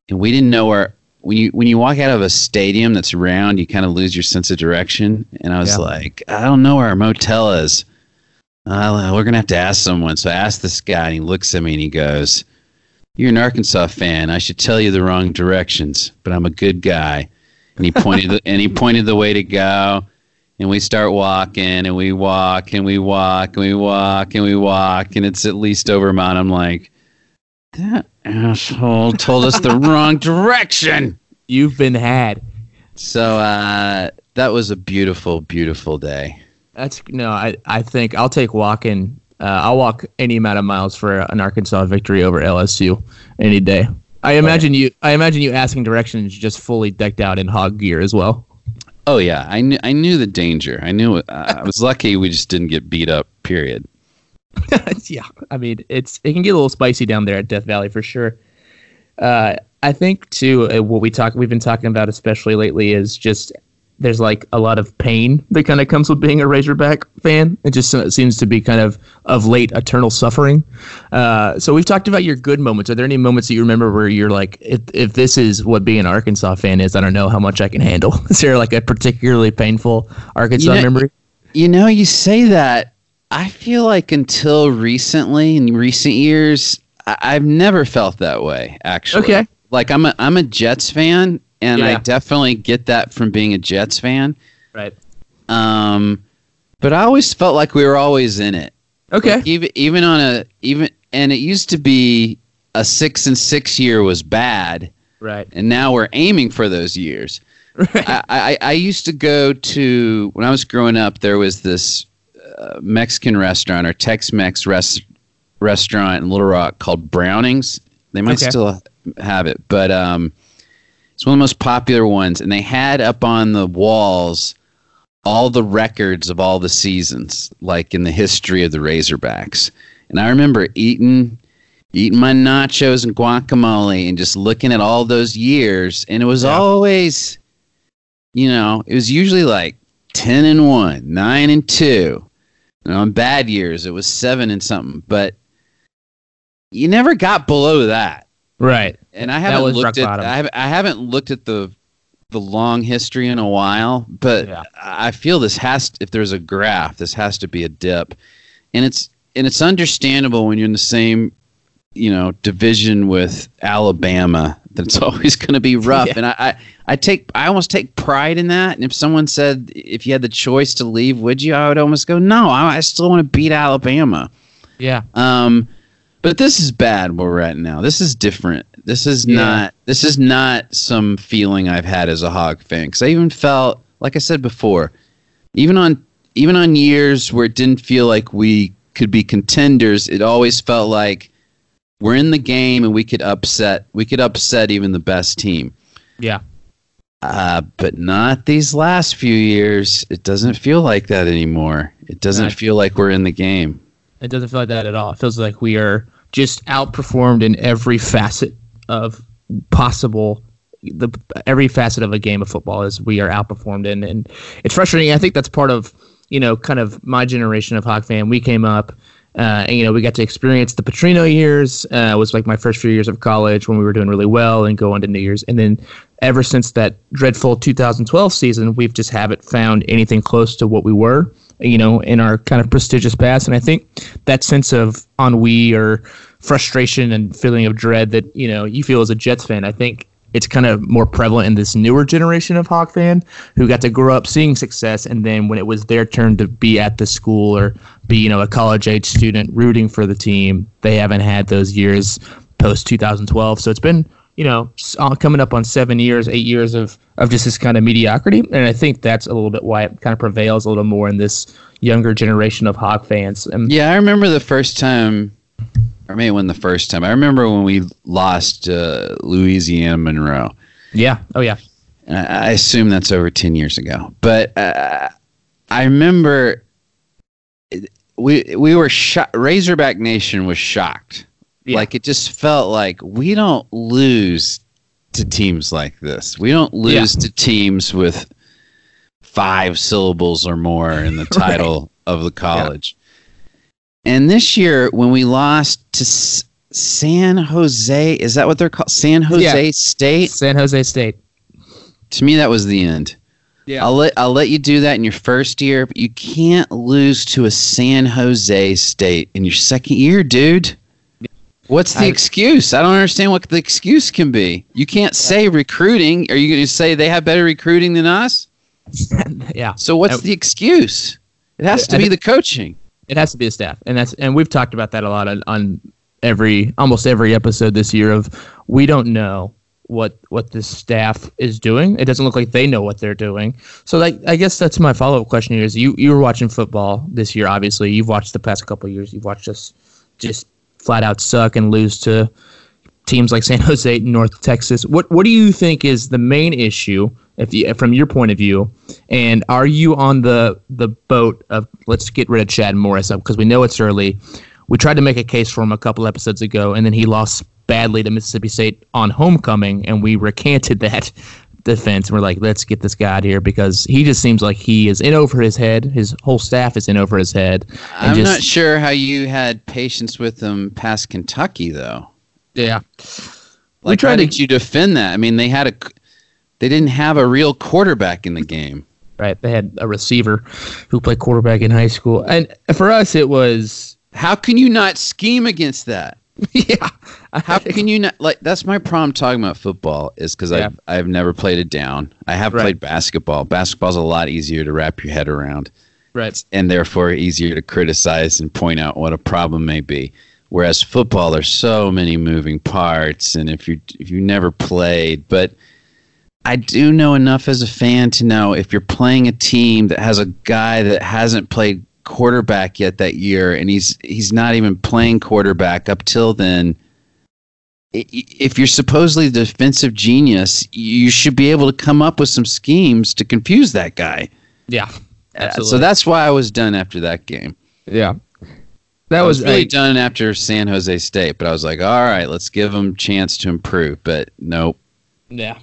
and we didn't know where. When you when you walk out of a stadium that's round, you kind of lose your sense of direction. And I was Yeah. like, I don't know where our motel is. Uh, we're gonna have to ask someone. So I asked this guy, and he looks at me and he goes, "You're an Arkansas fan. I should tell you the wrong directions, but I'm a good guy." And he pointed the, and he pointed the way to go. And we start walking, and we walk, and we walk, and we walk, and we walk, and it's at least Overmont. I'm like, that asshole told us the wrong direction. you've been had. So uh, that was a beautiful, beautiful day. That's no, I I think I'll take walking. Uh, I'll walk any amount of miles for an Arkansas victory over LSU any day. I imagine you. I imagine you asking directions just fully decked out in hog gear as well. Oh yeah, I knew I knew the danger. I knew it. I was lucky we just didn't get beat up. Period. yeah, I mean it's it can get a little spicy down there at Death Valley for sure. Uh, I think too uh, what we talk we've been talking about especially lately is just there's like a lot of pain that kind of comes with being a Razorback fan. It just uh, seems to be kind of of late eternal suffering. Uh, so we've talked about your good moments. Are there any moments that you remember where you're like, if if this is what being an Arkansas fan is, I don't know how much I can handle. Is there like a particularly painful Arkansas You know- memory? You know, you say that. I feel like until recently, in recent years, I- I've never felt that way. Actually, Okay. Like I'm a I'm a Jets fan, and I definitely get that from being a Jets fan. Right. Um, but I always felt like we were always in it. Okay. Like, even even on a even and it used to be a six and six year was bad, Right. and now we're aiming for those years. Right. I, I, I used to go to when I was growing up. There was this uh, Mexican restaurant or Tex-Mex res- restaurant in Little Rock called Brownings. They might Okay. still have it, but um, it's one of the most popular ones. And they had up on the walls all the records of all the seasons, like in the history of the Razorbacks. And I remember eating eating my nachos and guacamole and just looking at all those years, and it was Yeah. always you know, it was usually like 10 and 1, 9 and 2. You know, on bad years, it was 7 and something, but you never got below that. Right. And I haven't looked at bottom. I haven't, I haven't looked at the the long history in a while, but Yeah. I feel this has if there's a graph, this has to be a dip. And it's and it's understandable when you're in the same you know division with Alabama that it's always going to be rough. Yeah. And I, I I take I almost take pride in that. And if someone said if you had the choice to leave, would you? I would almost go no. I, I still want to beat Alabama. Yeah. Um, but this is bad where we're at now. This is different. This is Yeah. not. This is not some feeling I've had as a hog fan. Because I even felt, like I said before, even on even on years where it didn't feel like we could be contenders, it always felt like we're in the game and we could upset. We could upset even the best team. Yeah. Uh, but not these last few years. It doesn't feel like that anymore. It doesn't Right. feel like we're in the game. It doesn't feel like that at all. It feels like we are just outperformed in every facet of possible the every facet of a game of football is we are outperformed in, and it's frustrating. I think that's part of you know kind of my generation of Hog fan. We came up. Uh, and, you know, we got to experience the Petrino years. Uh, was like my first few years of college when we were doing really well and going to New Year's. And then ever since that dreadful 2012 season, we've just haven't found anything close to what we were, you know, in our kind of prestigious past. And I think that sense of ennui or frustration and feeling of dread that, you know, you feel as a Jets fan, I think it's kind of more prevalent in this newer generation of Hog fan who got to grow up seeing success, and then when it was their turn to be at the school or be you know a college age student rooting for the team, they haven't had those years post 2012. So it's been you know coming up on seven years, eight years of of just this kind of mediocrity, and I think that's a little bit why it kind of prevails a little more in this younger generation of Hog fans. And Yeah, I remember the first time, or maybe when the first time. I remember when we lost uh, Louisiana Monroe. yeah, oh yeah, I assume that's over 10 years ago. But uh, I remember we we were shocked. Razorback Nation was shocked. Yeah. Like it just felt like we don't lose to teams like this. We don't lose to teams with five syllables or more in the title of the college. And this year, when we lost to S- San Jose, is that what they're called? San Jose Yeah. State? San Jose State. To me, that was the end. Yeah. I'll let I'll let you do that in your first year, but you can't lose to a San Jose State in your second year, dude. What's the I- excuse? I don't understand what the excuse can be. You can't say recruiting. Are you going to say they have better recruiting than us? yeah. So what's I- the excuse? It has to be the coaching. It has to be the staff, and that's and we've talked about that a lot on, on every almost every episode this year. Of we don't know what what this staff is doing. It doesn't look like they know what they're doing. So like I guess that's my follow up question here: is you you were watching football this year? Obviously, you've watched the past couple of years. You've watched us just flat out suck and lose to teams like San Jose, and North Texas. What what do you think is the main issue, if you, from your point of view? And are you on the the boat of let's get rid of Chad Morris because we know it's early. We tried to make a case for him a couple episodes ago, and then he lost badly to Mississippi State on homecoming, and we recanted that defense. And we're like, let's get this guy out here because he just seems like he is in over his head. His whole staff is in over his head. and I'm just- not sure how you had patience with them past Kentucky, though. Yeah. Like, tried how to- did you defend that? I mean, they had a, they didn't have a real quarterback in the game. right? They had a receiver who played quarterback in high school, and for us, it was How can you not scheme against that? yeah. Uh, how can you not like? That's my problem talking about football is because Yeah. I've I've never played it down. I have Right. played basketball. Basketball's a lot easier to wrap your head around, right? and therefore easier to criticize and point out what a problem may be. Whereas football, there's so many moving parts, and if you if you never played, but I do know enough as a fan to know if you're playing a team that has a guy that hasn't played quarterback yet that year, and he's he's not even playing quarterback up till then. If you're supposedly the defensive genius, you should be able to come up with some schemes to confuse that guy. Yeah, Uh, So that's why I was done after that game. yeah. That I was was really I- done after San Jose State, but I was like, all right, let's give him chance to improve. But nope. Yeah,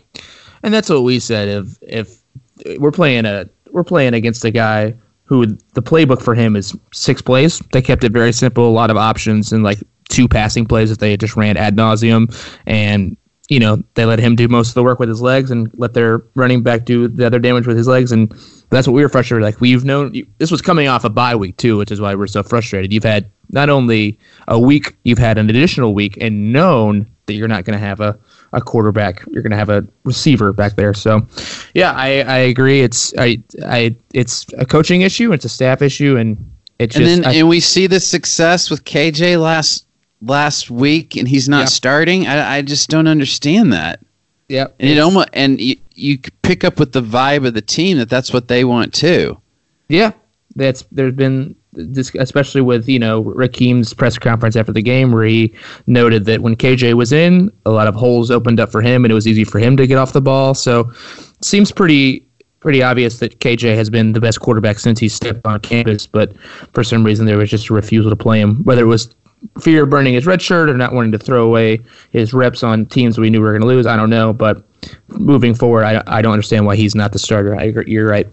and that's what we said. If if we're playing a we're playing against a guy who the playbook for him is six plays. They kept it very simple, a lot of options, and like two passing plays that they just ran ad nauseum, and you know they let him do most of the work with his legs and let their running back do the other damage with his legs, and that's what we were frustrated. Like we've known this was coming off a bye week too, which is why we're so frustrated. You've had not only a week, you've had an additional week, and known that you're not going to have a a quarterback. You're going to have a receiver back there. So, yeah, I, I agree. It's I I it's a coaching issue. It's a staff issue, and it's And just then I- and we see the success with KJ last last week, and he's not Yeah. starting. I, I just don't understand that. yeah, And it almost and you, you pick up with the vibe of the team that that's what they want too. Yeah, that's there's been especially with you know Rakeem's press conference after the game, where he noted that when KJ was in, a lot of holes opened up for him, and it was easy for him to get off the ball. So, it seems pretty pretty obvious that KJ has been the best quarterback since he stepped on campus. But for some reason, there was just a refusal to play him, whether it was fear of burning his red shirt or not wanting to throw away his reps on teams we knew we were going to lose. I don't know, but moving forward, I I don't understand why he's not the starter. I you're right.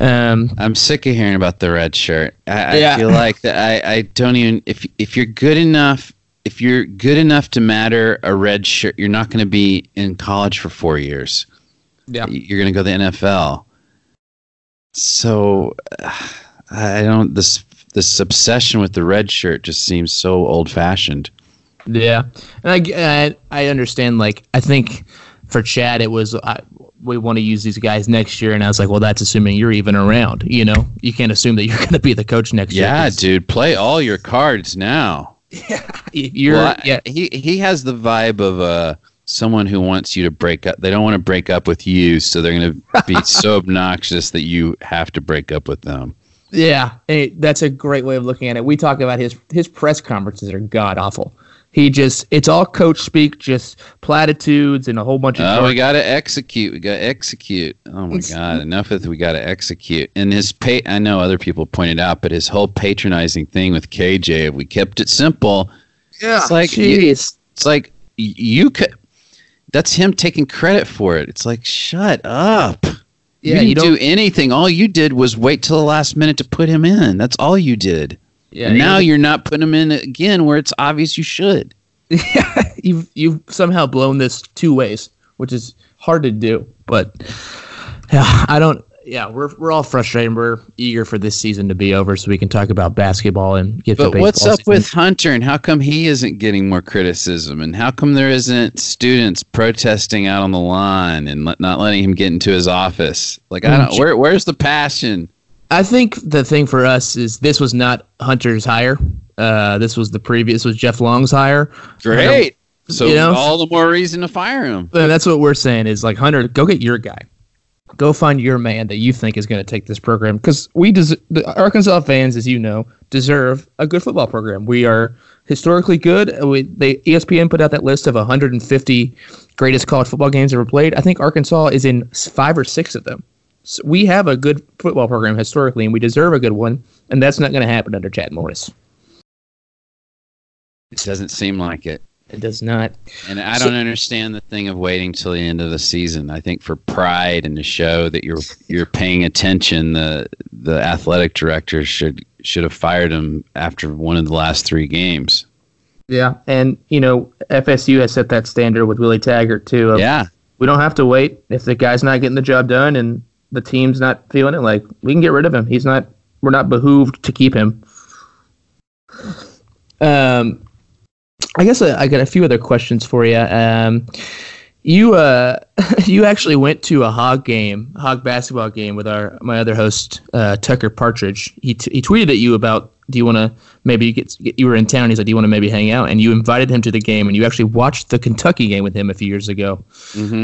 Um, I'm sick of hearing about the red shirt. I, Yeah. I feel like that. I, I don't even if if you're good enough if you're good enough to matter a red shirt, you're not going to be in college for four years. Yeah. you're going to go to the NFL. So uh, I don't this this obsession with the red shirt just seems so old fashioned. Yeah, and I I understand. Like I think for Chad, it was I, we want to use these guys next year, and I was like, well, that's assuming you're even around. You know, you can't assume that you're going to be the coach next year. Yeah, dude, play all your cards now. yeah, You're Well, yeah. he he has the vibe of uh someone who wants you to break up. They don't want to break up with you, so they're going to be so obnoxious that you have to break up with them. Yeah, that's a great way of looking at it. We talk about his his press conferences are god awful. He just it's all coach speak, just platitudes and a whole bunch of. Oh, we got to execute. We got to execute. Oh my It's- god, enough with we got to execute. And his pay I know other people pointed out, but his whole patronizing thing with KJ, if we kept it simple, yeah, it's like you- it's like you could that's him taking credit for it. It's like shut up. Yeah, you you didn't don't. do anything. All you did was wait till the last minute to put him in. That's all you did. Yeah, and now you're not putting them in again where it's obvious you should. you've you've somehow blown this two ways, which is hard to do. But yeah, I don't. Yeah, we're we're all frustrated. We're eager for this season to be over so we can talk about basketball and get. to But what's up season. with Hunter and how come he isn't getting more criticism and how come there isn't students protesting out on the line and not letting him get into his office? Like I mm. don't where where's the passion? I think the thing for us is this was not Hunter's hire. Uh, this was the previous was Jeff Long's hire. Great. So You know? all the more reason to fire him. That's what we're saying is like Hunter, go get your guy. Go find your man that you think is going to take this program because we des- the Arkansas fans, as you know, deserve a good football program. We are historically good. We, they ESPN put out that list of 150 greatest college football games ever played. I think Arkansas is in five or six of them. So we have a good football program historically, and we deserve a good one. And that's not going to happen under Chad Morris. It doesn't seem like it. It does not. And I So- don't understand the thing of waiting till the end of the season. I think for pride and to show that you're you're paying attention, the the athletic director should should have fired him after one of the last three games. Yeah, and you know FSU has set that standard with Willie Taggart too. of Yeah. we don't have to wait if the guy's not getting the job done and the team's not feeling it. Like we can get rid of him. He's not. We're not behooved to keep him. Um, I guess I, I got a few other questions for you. Um, you uh, you actually went to a hog game, hog basketball game with our my other host uh, Tucker Partridge. He t- he tweeted at you about do you want to maybe get, get you were in town. He said do you want to maybe hang out, and you invited him to the game, and you actually watched the Kentucky game with him a few years ago.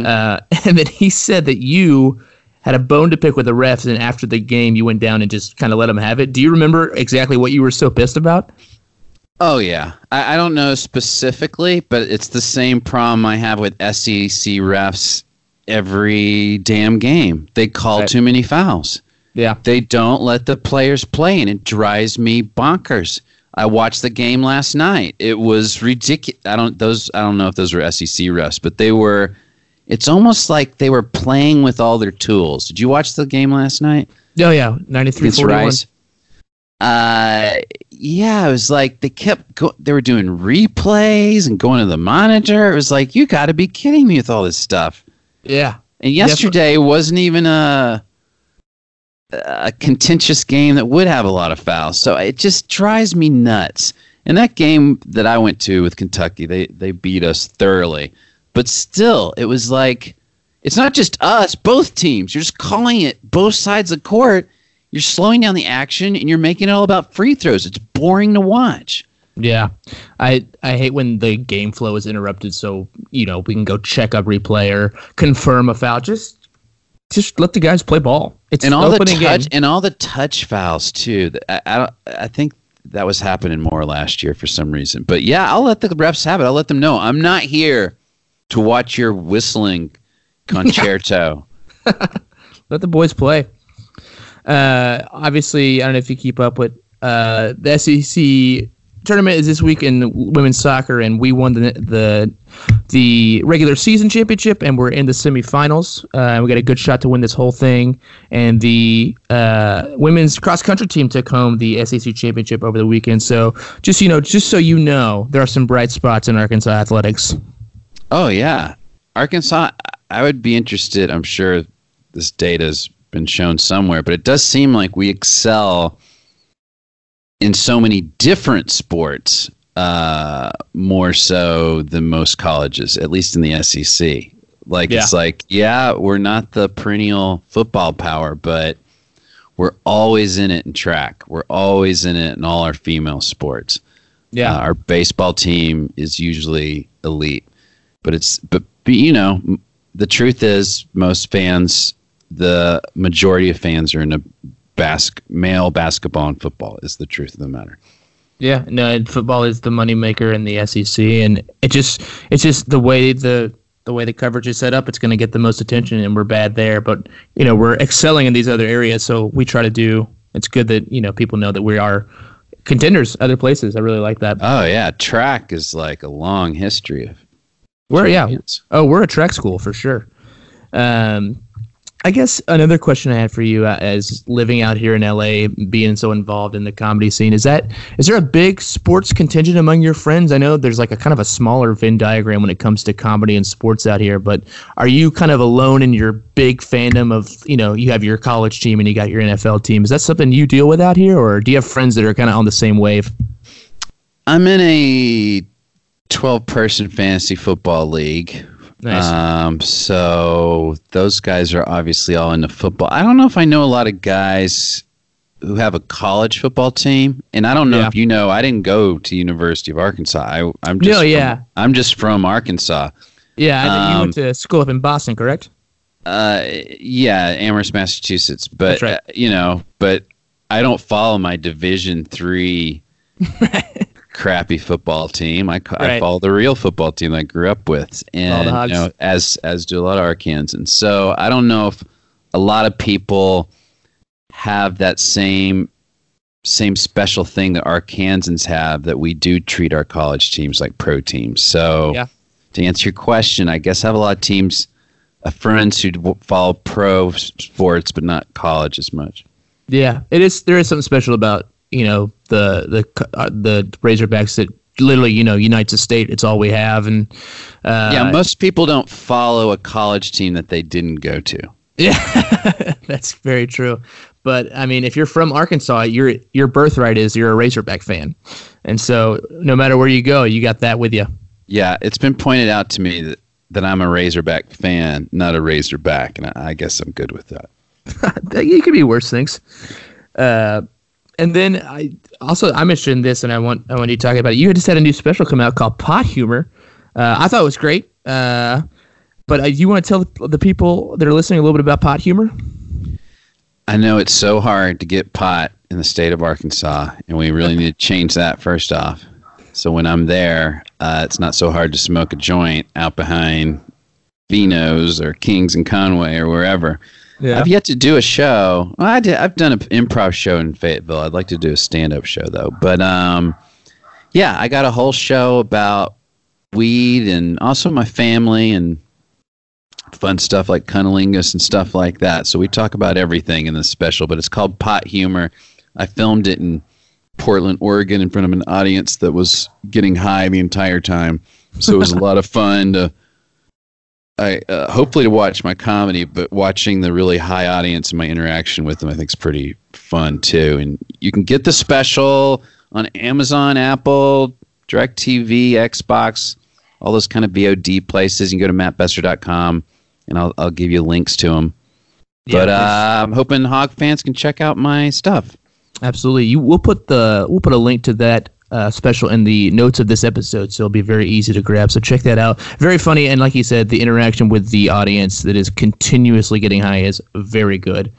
Uh, and then he said that you had a bone to pick with the refs, and after the game, you went down and just kind of let them have it. Do you remember exactly what you were so pissed about? Oh yeah, I, I don't know specifically, but it's the same problem I have with SEC refs every damn game. They call Right. too many fouls. Yeah. They don't let the players play, and it drives me bonkers. I watched the game last night. It was ridiculous. I don't those. I don't know if those were SEC refs, but they were. It's almost like they were playing with all their tools. Did you watch the game last night? Oh yeah, ninety three forty one. Uh, yeah, it was like they kept go- they were doing replays and going to the monitor. It was like you got to be kidding me with all this stuff. Yeah. And yesterday wasn't even a a contentious game that would have a lot of fouls. So it just drives me nuts. And that game that I went to with Kentucky, they they beat us thoroughly. But still, it was like it's not just us, both teams. You're just calling it both sides of the court. You're slowing down the action and you're making it all about free throws. It's boring to watch. Yeah, I I hate when the game flow is interrupted. So you know we can go check up replay or confirm a foul. Just just let the guys play ball. It's and all the touch game. and all the touch fouls too. I, I I think that was happening more last year for some reason. But yeah, I'll let the refs have it. I'll let them know I'm not here to watch your whistling concerto. Let the boys play. Uh, obviously, I don't know if you keep up with uh, the SEC tournament is this week in women's soccer, and we won the the the regular season championship, and we're in the semifinals. Uh, we got a good shot to win this whole thing. And the uh, women's cross country team took home the SEC championship over the weekend. So just you know, just so you know, there are some bright spots in Arkansas athletics. Oh yeah, Arkansas. I would be interested. I'm sure this data's been shown somewhere, but it does seem like we excel in so many different sports uh, more so than most colleges, at least in the SEC. Like Yeah. it's like, yeah, we're not the perennial football power, but we're always in it in track. We're always in it in all our female sports. Yeah. Uh, our baseball team is usually elite, but it's but, but you know the truth is most fans, the majority of fans are into bas- male basketball and football. Is the truth of the matter. Yeah, no, and football is the moneymaker in the SEC, and it just it's just the way the the way the coverage is set up. It's going to get the most attention, and we're bad there. But you know, we're excelling in these other areas, so we try to do. It's good that you know people know that we are contenders other places. I really like that. Oh yeah, track is like a long history of. We're yeah. Oh, we're a track school for sure. Um, I guess another question I had for you, uh, as living out here in LA, being so involved in the comedy scene, is that is there a big sports contingent among your friends? I know there's like a kind of a smaller Venn diagram when it comes to comedy and sports out here, but are you kind of alone in your big fandom of you know you have your college team and you got your NFL team? Is that something you deal with out here, or do you have friends that are kind of on the same wave? I'm in a 12 person fantasy football league. Nice. Um, so those guys are obviously all into football. I don't know if I know a lot of guys who have a college football team, and I don't know Yeah. if you know. I didn't go to University of Arkansas. I, I'm just No, from- yeah. I'm just from Arkansas. Yeah, I think you Um, went to school up in Boston, correct? Uh, yeah, Amherst, Massachusetts. But That's right. uh, you know, but I don't follow my Division three crappy football team. I, I follow the real football team I grew up with, and you know, as as do a lot of Arkansans. So I don't know if a lot of people have that same same special thing that Arkansans have that we do treat our college teams like pro teams. So Yeah. to answer your question, I guess I have a lot of teams, uh, friends who follow pro sports but not college as much. Yeah, it is. There is something special about you know the the uh, the Razorbacks that literally you know unites the state. It's all we have, and uh, yeah, most people don't follow a college team that they didn't go to. yeah, that's very true. But I mean, if you're from Arkansas, your your birthright is you're a Razorback fan, and so no matter where you go, you got that with you. Yeah, it's been pointed out to me that, that I'm a Razorback fan, not a Razorback, and I, I guess I'm good with that. you could be worse things. Uh, and then I also I'm interested in this, and I want I want you to talk about it. You had just had a new special come out called Pot Humor. Uh, I thought it was great. Uh, but uh, you want to tell the people that are listening a little bit about Pot Humor? I know it's so hard to get pot in the state of Arkansas, and we really need to change that first off. So when I'm there, uh, it's not so hard to smoke a joint out behind Vino's or Kings and Conway or wherever. Yeah. I've yet to do a show. Well, I did, I've done an improv show in Fayetteville. I'd like to do a stand-up show though. But um, yeah, I got a whole show about weed and also my family and fun stuff like cunnilingus and stuff like that. So we talk about everything in this special, but it's called Pot Humor. I filmed it in Portland, Oregon, in front of an audience that was getting high the entire time. So it was a lot of fun to. I uh, hopefully to watch my comedy, but watching the really high audience and my interaction with them, I think is pretty fun too. And you can get the special on Amazon, Apple, DirecTV, Xbox, all those kind of VOD places. You can go to mattbesser.com and I'll, I'll give you links to them. Yeah, but uh, I'm hoping Hog fans can check out my stuff. Absolutely. You we'll put the we'll put a link to that uh, special in the notes of this episode, so it'll be very easy to grab. So check that out. Very funny, and like you said, the interaction with the audience that is continuously getting high is very good.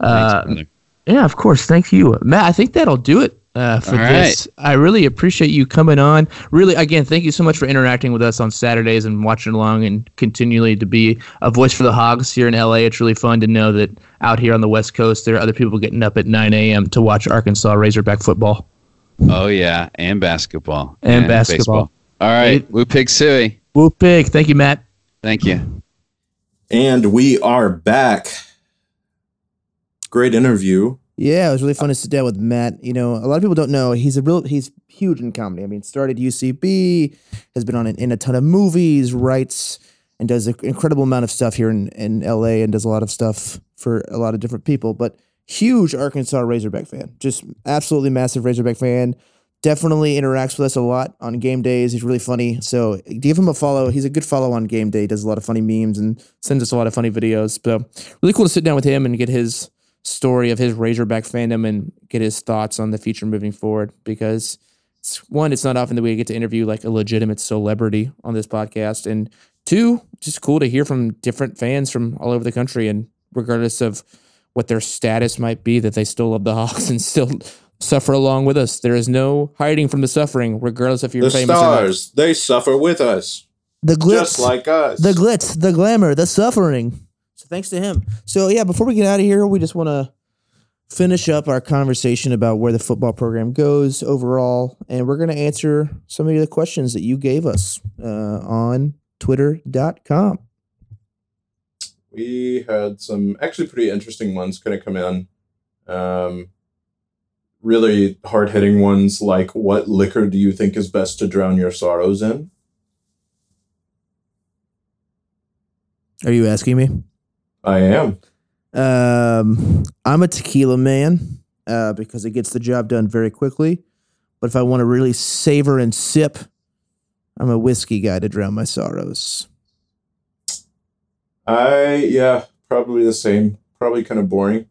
Uh, Thanks, yeah, of course. Thank you, Matt. I think that'll do it uh, for All this. I really appreciate you coming on. Really, again, thank you so much for interacting with us on Saturdays and watching along and continually to be a voice for the Hogs here in LA. It's really fun to know that out here on the West Coast, there are other people getting up at 9 a.m. to watch Arkansas Razorback football Oh yeah, and basketball and, basketball. baseball. All right, Woo Pig Sooie. Whoop big. Thank you, Matt. Thank you. And we are back. Great interview. Yeah, it was really fun to sit down with Matt. You know, a lot of people don't know he's a real he's huge in comedy. I mean, started UCB, has been on an, in a ton of movies, writes and does an incredible amount of stuff here in, in LA and does a lot of stuff for a lot of different people. But huge Arkansas Razorback fan, just absolutely massive Razorback fan. Definitely interacts with us a lot on game days. He's really funny. So give him a follow. He's a good follow on game day. Does a lot of funny memes and sends us a lot of funny videos. So really cool to sit down with him and get his story of his Razorback fandom and get his thoughts on the future moving forward. Because it's, one, it's not often that we get to interview like a legitimate celebrity on this podcast, and two, just cool to hear from different fans from all over the country, and regardless of what their status might be, that they still love the Hogs and still suffer along with us. There is no hiding from the suffering, regardless if you're The famous or not. stars, they suffer with us, The glitz, just like us. the glitz, the glamour, the suffering. So thanks to him. So yeah, before we get out of here, we just want to finish up our conversation about where the football program goes overall, and we're going to answer some of the questions that you gave us uh, on Twitter.com. we had some actually pretty interesting ones kind of come in. Um, really hard hitting ones like, what liquor do you think is best to drown your sorrows in? Are you asking me? I am. Um, I'm a tequila man uh, because it gets the job done very quickly. But if I want to really savor and sip, I'm a whiskey guy to drown my sorrows. I yeah, probably the same. Probably kind of boring.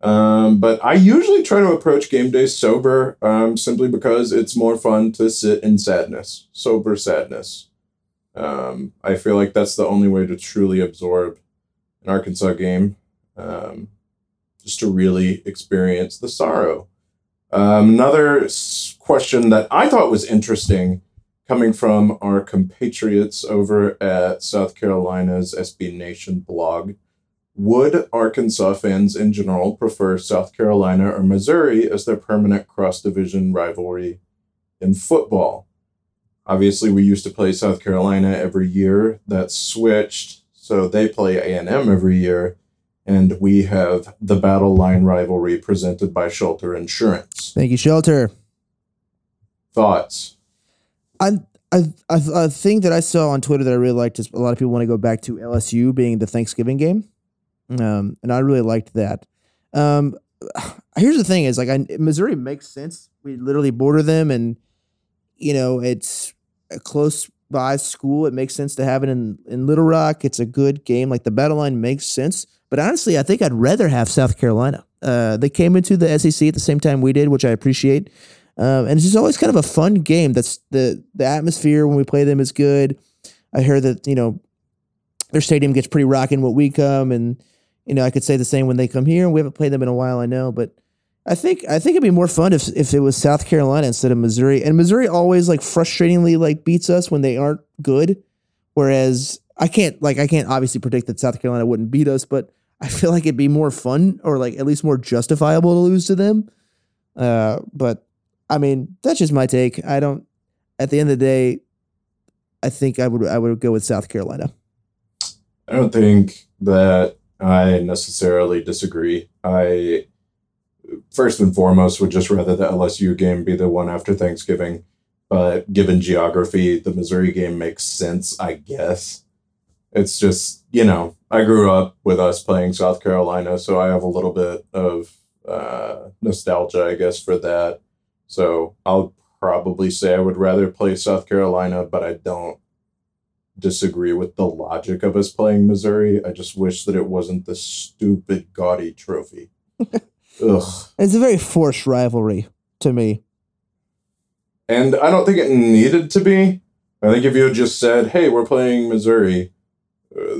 Um, but I usually try to approach game day sober, um, simply because it's more fun to sit in sadness, sober sadness. Um, I feel like that's the only way to truly absorb an Arkansas game, um, just to really experience the sorrow. Um, another question that I thought was interesting coming from our compatriots over at South Carolina's SB Nation blog. Would Arkansas fans in general prefer South Carolina or Missouri as their permanent cross division rivalry in football? Obviously, we used to play South Carolina every year. That switched, so they play A&M every year, and we have the battle line rivalry presented by Shelter Insurance. Thank you, Shelter. Thoughts? I, I, I, a thing that I saw on Twitter that I really liked is a lot of people want to go back to LSU being the Thanksgiving game, um, and I really liked that. Um, here's the thing: is like I, Missouri makes sense. We literally border them, and you know it's a close by school. It makes sense to have it in in Little Rock. It's a good game. Like the battle line makes sense. But honestly, I think I'd rather have South Carolina. Uh, they came into the SEC at the same time we did, which I appreciate. Um, and it's just always kind of a fun game. That's the the atmosphere when we play them is good. I hear that you know their stadium gets pretty rocking when we come, and you know I could say the same when they come here. We haven't played them in a while, I know, but I think I think it'd be more fun if if it was South Carolina instead of Missouri. And Missouri always like frustratingly like beats us when they aren't good, whereas I can't like I can't obviously predict that South Carolina wouldn't beat us, but I feel like it'd be more fun or like at least more justifiable to lose to them. Uh, but I mean, that's just my take. I don't. At the end of the day, I think I would I would go with South Carolina. I don't think that I necessarily disagree. I first and foremost would just rather the LSU game be the one after Thanksgiving. But given geography, the Missouri game makes sense, I guess. It's just, you know, I grew up with us playing South Carolina, so I have a little bit of uh, nostalgia, I guess, for that. So I'll probably say I would rather play South Carolina, but I don't disagree with the logic of us playing Missouri. I just wish that it wasn't the stupid gaudy trophy. Ugh. It's a very forced rivalry to me. And I don't think it needed to be. I think if you had just said, hey, we're playing Missouri,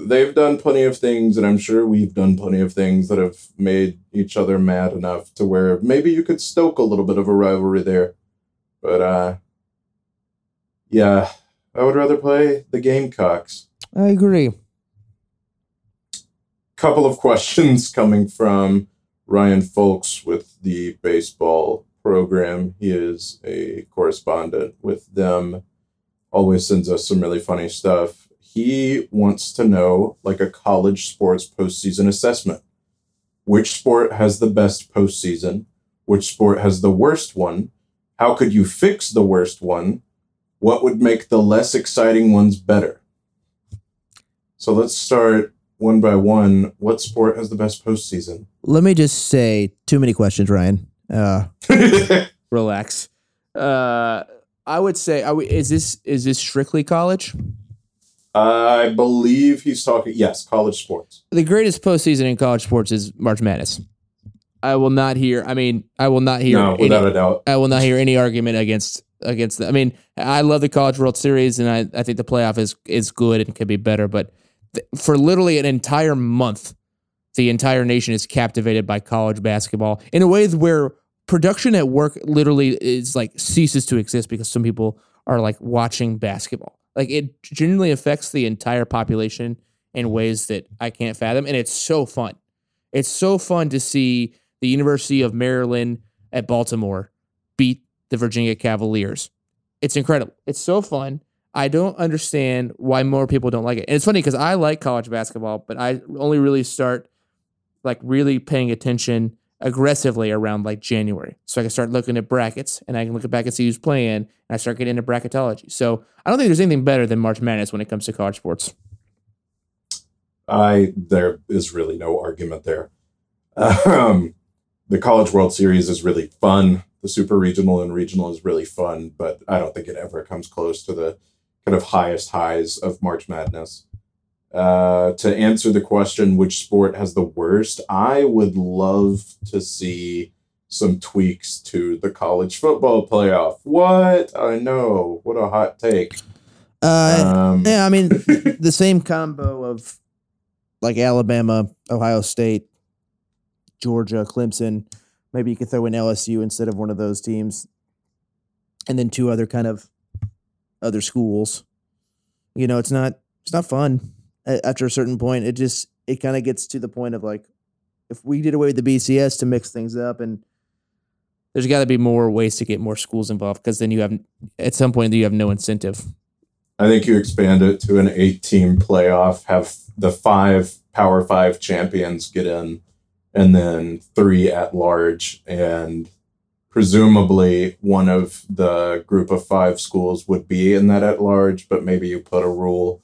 they've done plenty of things, and I'm sure we've done plenty of things that have made each other mad enough to where maybe you could stoke a little bit of a rivalry there. But, uh, yeah, I would rather play the Gamecocks. I agree. couple of questions coming from Ryan Folks with the baseball program. He is a correspondent with them always sends us some really funny stuff. He wants to know like a college sports postseason assessment. Which sport has the best postseason? Which sport has the worst one? How could you fix the worst one? What would make the less exciting ones better? So let's start one by one. What sport has the best postseason? Let me just say, too many questions, Ryan. Uh, Relax. Uh, I would say, are we, is this is this strictly college? I believe he's talking, yes, college sports. The greatest postseason in college sports is March Madness. I will not hear. I mean, I will not hear. No, any- without a doubt. I will not hear any argument against against that. I mean, I love the College World Series, and I, I think the playoff is is good and could be better. But th- for literally an entire month, the entire nation is captivated by college basketball in a way where production at work literally is like ceases to exist because some people are like watching basketball. Like it genuinely affects the entire population in ways that I can't fathom, and it's so fun. It's so fun to see the University of Maryland at Baltimore beat the Virginia Cavaliers. It's incredible. It's so fun. I don't understand why more people don't like it. And it's funny because I like college basketball, but I only really start like really paying attention aggressively around like January. So I can start looking at brackets and I can look back and see who's playing and I start getting into bracketology. So I don't think there's anything better than March Madness when it comes to college sports. I there is really no argument there. Um, the College World Series is really fun. The Super Regional and Regional is really fun, but I don't think it ever comes close to the kind of highest highs of March Madness. Uh, to answer the question, which sport has the worst? I would love to see some tweaks to the college football playoff. What? I know. What a hot take. uh, Um, yeah, I mean, the same combo of like Alabama, Ohio State, Georgia, Clemson. Maybe you could throw in LSU instead of one of those teams, and then two other kind of other schools. You know, it's not it's not fun. A- After a certain point, it just it kind of gets to the point of like, if we did away with the BCS to mix things up, and There's got to be more ways to get more schools involved because then you have at some point you have no incentive. I think you expand it to an eight team playoff, have the five Power Five champions get in, and then three at large. And presumably one of the group of five schools would be in that at large, but maybe you put a rule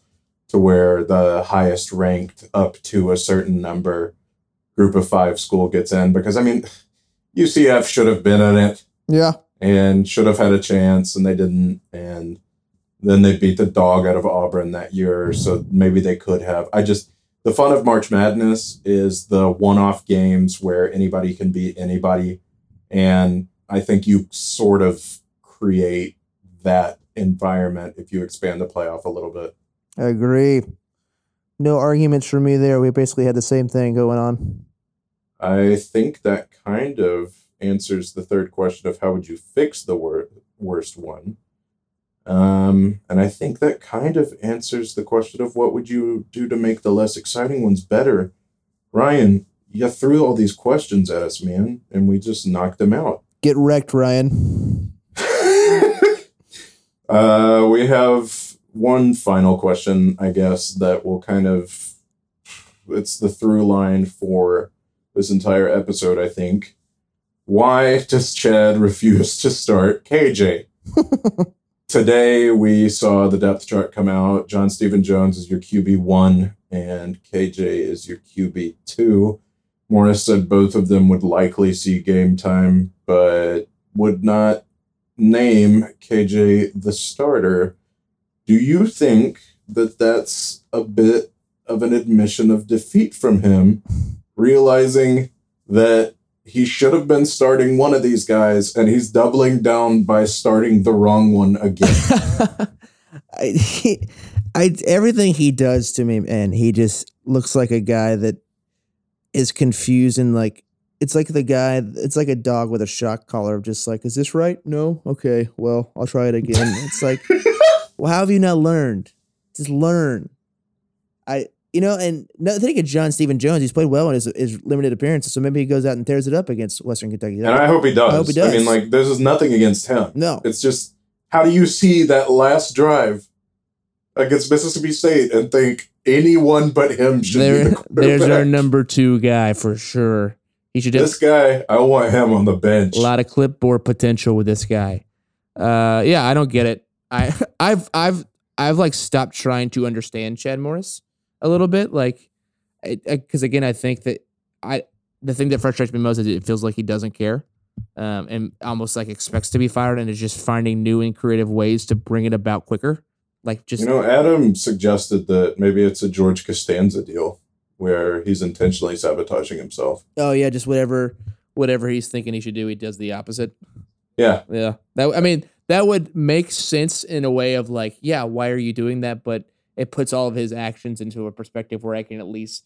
to where the highest ranked up to a certain number group of five school gets in. Because, I mean, UCF should have been in it. Yeah, and should have had a chance and they didn't. And then they beat the dog out of Auburn that year so maybe they could have. I just the fun of March Madness is the one-off games where anybody can beat anybody. And I think you sort of create that environment if you expand the playoff a little bit I agree. No arguments for me there. We basically had the same thing going on. I think that kind of answers the third question of how would you fix the wor- worst one. Um, and I think that kind of answers the question of what would you do to make the less exciting ones better. Ryan, you threw all these questions at us, man, and we just knocked them out. Get wrecked, Ryan. uh, we have one final question, I guess, that will kind of it's the through line for this entire episode, I think. Why does Chad refuse to start KJ? Today we saw the depth chart come out. John Stephen Jones is your QB one, and KJ is your QB two. Morris said both of them would likely see game time, but would not name KJ the starter. Do you think that that's a bit of an admission of defeat from him, realizing that he should have been starting one of these guys and he's doubling down by starting the wrong one again? I, he, I everything he does to me, man, he just looks like a guy that is confused and like it's like the guy. It's like a dog with a shock collar of just like, is this right? No, okay, well, I'll try it again. it's like, well, how have you not learned? Just learn. I, you know, and no, think of John Stephen Jones. He's played well in his, his limited appearances, so maybe he goes out and tears it up against Western Kentucky. and I hope he does. I hope he does. I mean, like, this is nothing against him. no, It's just how do you see that last drive against Mississippi State and think anyone but him should There, be the there's our number two guy for sure. He should This guy, I want him on the bench. a lot of clipboard potential with this guy. Uh, yeah, I don't get it. I, I've, I've, I've like stopped trying to understand Chad Morris a little bit, like, because again, I think that I, the thing that frustrates me most is it feels like he doesn't care, um, and almost like expects to be fired, and is just finding new and creative ways to bring it about quicker. Like just You know, Adam suggested that maybe it's a George Costanza deal where he's intentionally sabotaging himself. oh yeah, just whatever, whatever he's thinking he should do, he does the opposite. Yeah, Yeah. That I mean, that would make sense in a way of like, yeah, why are you doing that? But it puts all of his actions into a perspective where I can at least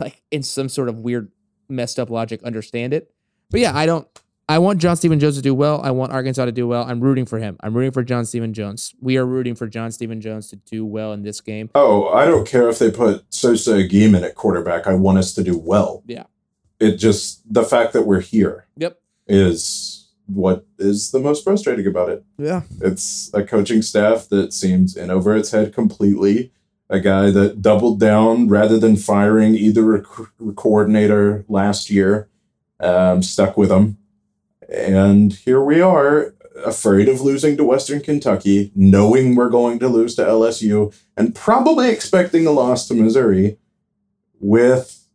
like in some sort of weird messed up logic understand it. But yeah, I don't I want John Stephen Jones to do well. I want Arkansas to do well. I'm rooting for him. I'm rooting for John Stephen Jones. We are rooting for John Stephen Jones to do well in this game. Oh, I don't care if they put Sosa Agieman at quarterback. I want us to do well. Yeah. It just the fact that we're here Yep. is what is the most frustrating about it. Yeah. It's a coaching staff that seems in over its head completely. A guy that doubled down rather than firing either rec- coordinator last year, um, stuck with him. And here we are, afraid of losing to Western Kentucky, knowing we're going to lose to LSU, and probably expecting a loss to Missouri with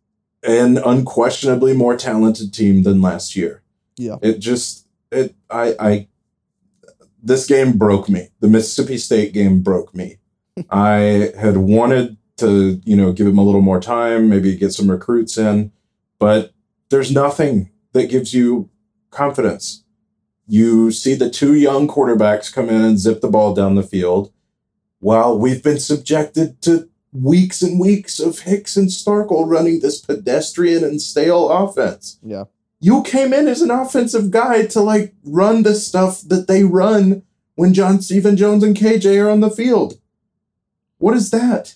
an unquestionably more talented team than last year. Yeah. It just it I I this game broke me. The Mississippi State game broke me. I had wanted to, you know, give him a little more time, maybe get some recruits in, but there's nothing that gives you confidence. You see the two young quarterbacks come in and zip the ball down the field while we've been subjected to weeks and weeks of Hicks and Starkel running this pedestrian and stale offense. Yeah. You came in as an offensive guy to like run the stuff that they run when John Stephen Jones and KJ are on the field. What is that?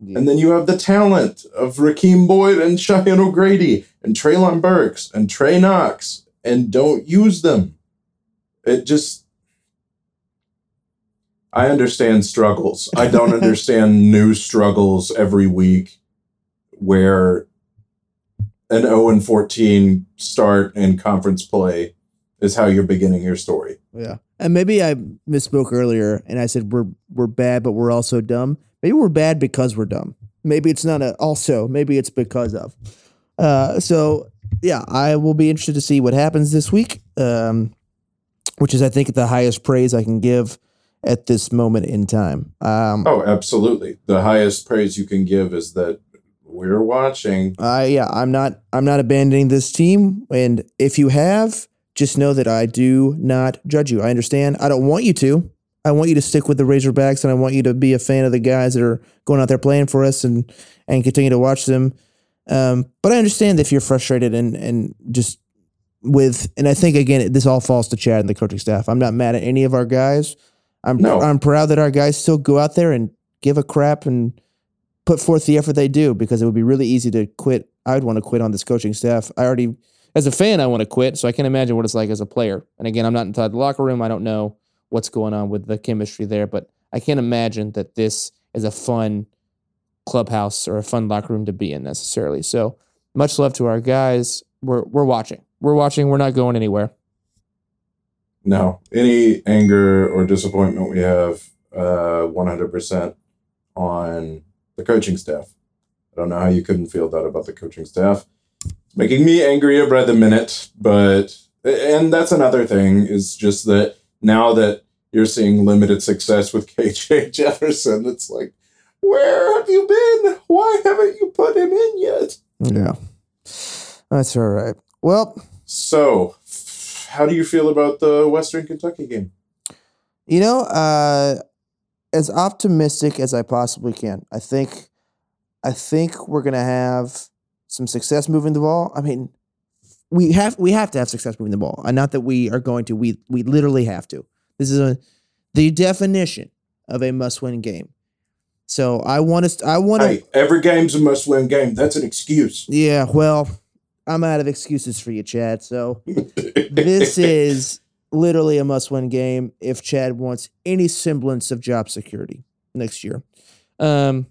Yeah. And then you have the talent of Rakeem Boyd and Cheyenne O'Grady and Treylon Burks and Trey Knox and don't use them. It just I understand struggles. I don't understand new struggles every week where an 0 and 14 start in conference play is how you're beginning your story. Yeah. And maybe I misspoke earlier and I said we're we're bad, but we're also dumb. Maybe we're bad because we're dumb. Maybe it's not a also, maybe it's because of. Uh so yeah, I will be interested to see what happens this week. Um which is I think the highest praise I can give at this moment in time. Um Oh, absolutely. The highest praise you can give is that we're watching. I yeah, I'm not I'm not abandoning this team. And if you have, just know that I do not judge you. I understand. I don't want you to. I want you to stick with the Razorbacks and I want you to be a fan of the guys that are going out there playing for us and and continue to watch them. Um, but I understand if you're frustrated and and just with and I think again this all falls to Chad and the coaching staff. I'm not mad at any of our guys. I'm No. I'm proud that our guys still go out there and give a crap and put forth the effort they do because it would be really easy to quit. I'd want to quit on this coaching staff. I already, as a fan, I want to quit. So I can't imagine what it's like as a player. And again, I'm not inside the locker room. I don't know what's going on with the chemistry there, but I can't imagine that this is a fun clubhouse or a fun locker room to be in necessarily. So much love to our guys. We're we're watching. We're watching. We're not going anywhere. No, any anger or disappointment we have, uh, 100% on the coaching staff. I don't know how you couldn't feel that about the coaching staff. It's making me angrier by the minute, but, and that's another thing is just that now that you're seeing limited success with KJ Jefferson, it's like, where have you been? Why haven't you put him in yet? Yeah, that's all right. Well, So, how do you feel about the Western Kentucky game? You know, uh, as optimistic as I possibly can. I think, I think we're gonna have some success moving the ball. I mean, we have we have to have success moving the ball, and not that we are going to. We we literally have to. This is a the definition of a must-win game. So I want to. I want to. Hey, every game's a must win game. That's an excuse. Yeah. Well, I'm out of excuses for you, Chad. So this is literally a must-win game if Chad wants any semblance of job security next year. Um,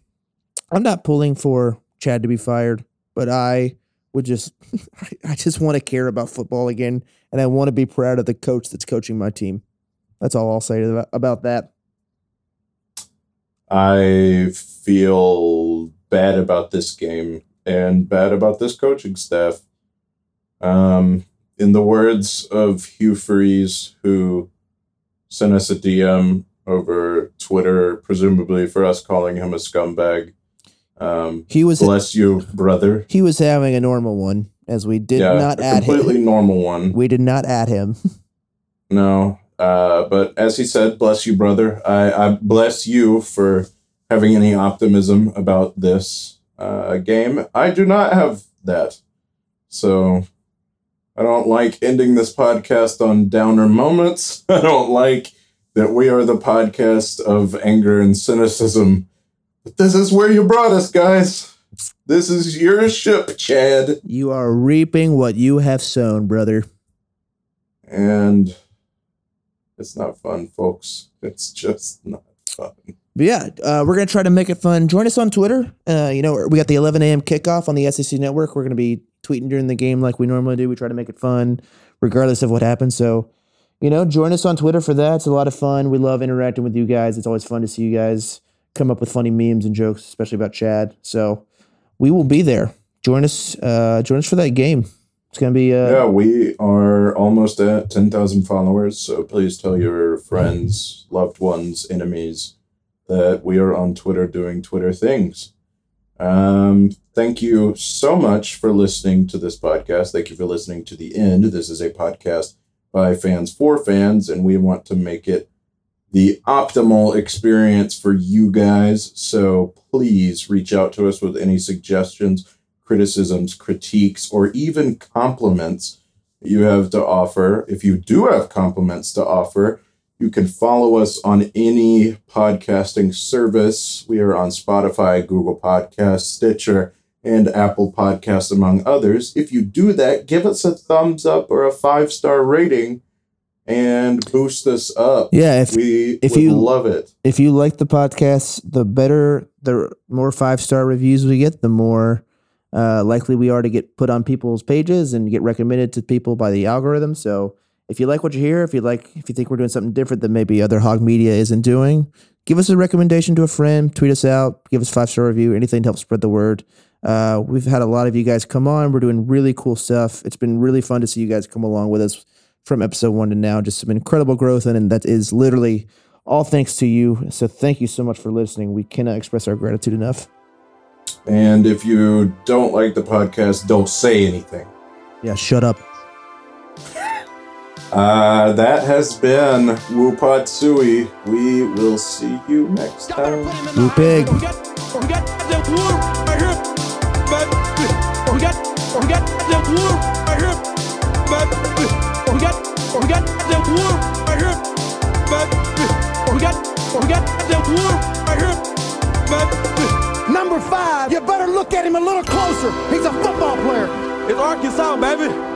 I'm not pulling for Chad to be fired, but I would just, I just want to care about football again, and I want to be proud of the coach that's coaching my team. That's all I'll say about that. I feel bad about this game and bad about this coaching staff. Um, in the words of Hugh Freeze, who sent us a DM over Twitter, presumably for us calling him a scumbag. Um, He was bless you, brother. he was having a normal one, as we did yeah, not a add completely him. normal one. We did not add him. No, uh, but as he said, bless you, brother. I, I bless you for having any optimism about this uh, game. I do not have that. So I don't like ending this podcast on downer moments. I don't like that we are the podcast of anger and cynicism. But this is where you brought us, guys. This is your ship, Chad. You are reaping what you have sown, brother. And it's not fun, folks. It's just not fun. But yeah, uh, we're gonna try to make it fun. Join us on Twitter. Uh, you know, we got the 11 a.m. kickoff on the SEC Network. We're gonna be tweeting during the game like we normally do. We try to make it fun, regardless of what happens. So, you know, join us on Twitter for that. It's a lot of fun. We love interacting with you guys. It's always fun to see you guys come up with funny memes and jokes, especially about Chad. So, we will be there. Join us. Uh, join us for that game. It's gonna be. Uh, Yeah, we are almost at 10,000 followers, so please tell your friends, loved ones, enemies that we are on Twitter doing Twitter things. Um, thank you so much for listening to this podcast. Thank you for listening to the end. This is a podcast by fans for fans, and we want to make it the optimal experience for you guys. So please reach out to us with any suggestions criticisms, critiques, or even compliments you have to offer. If you do have compliments to offer, you can follow us on any podcasting service. We are on Spotify, Google Podcasts, Stitcher, and Apple Podcasts, among others. If you do that, give us a thumbs up or a five star rating and boost us up. Yeah, if- we if you- love it. if you like the podcast, the better, the more five star reviews we get, the more uh, likely we are to get put on people's pages and get recommended to people by the algorithm. So if you like what you hear, if you like, if you think we're doing something different than maybe other hog media isn't doing, give us a recommendation to a friend, tweet us out, give us five star review, anything to help spread the word. Uh, we've had a lot of you guys come on. We're doing really cool stuff. It's been really fun to see you guys come along with us from episode one to now. Just some incredible growth, and, and that is literally all thanks to you. So thank you so much for listening. We cannot express our gratitude enough. And if you don't like the podcast, don't say anything. Yeah, shut up. Uh, that has been Woo Pig Sooie. We will see you next time. Woo We got, we got that wood right here, baby. We got, we got that wood right here, baby. We got, we got that wood right here, baby. Number five, you better look at him a little closer. He's a football player. It's Arkansas, baby.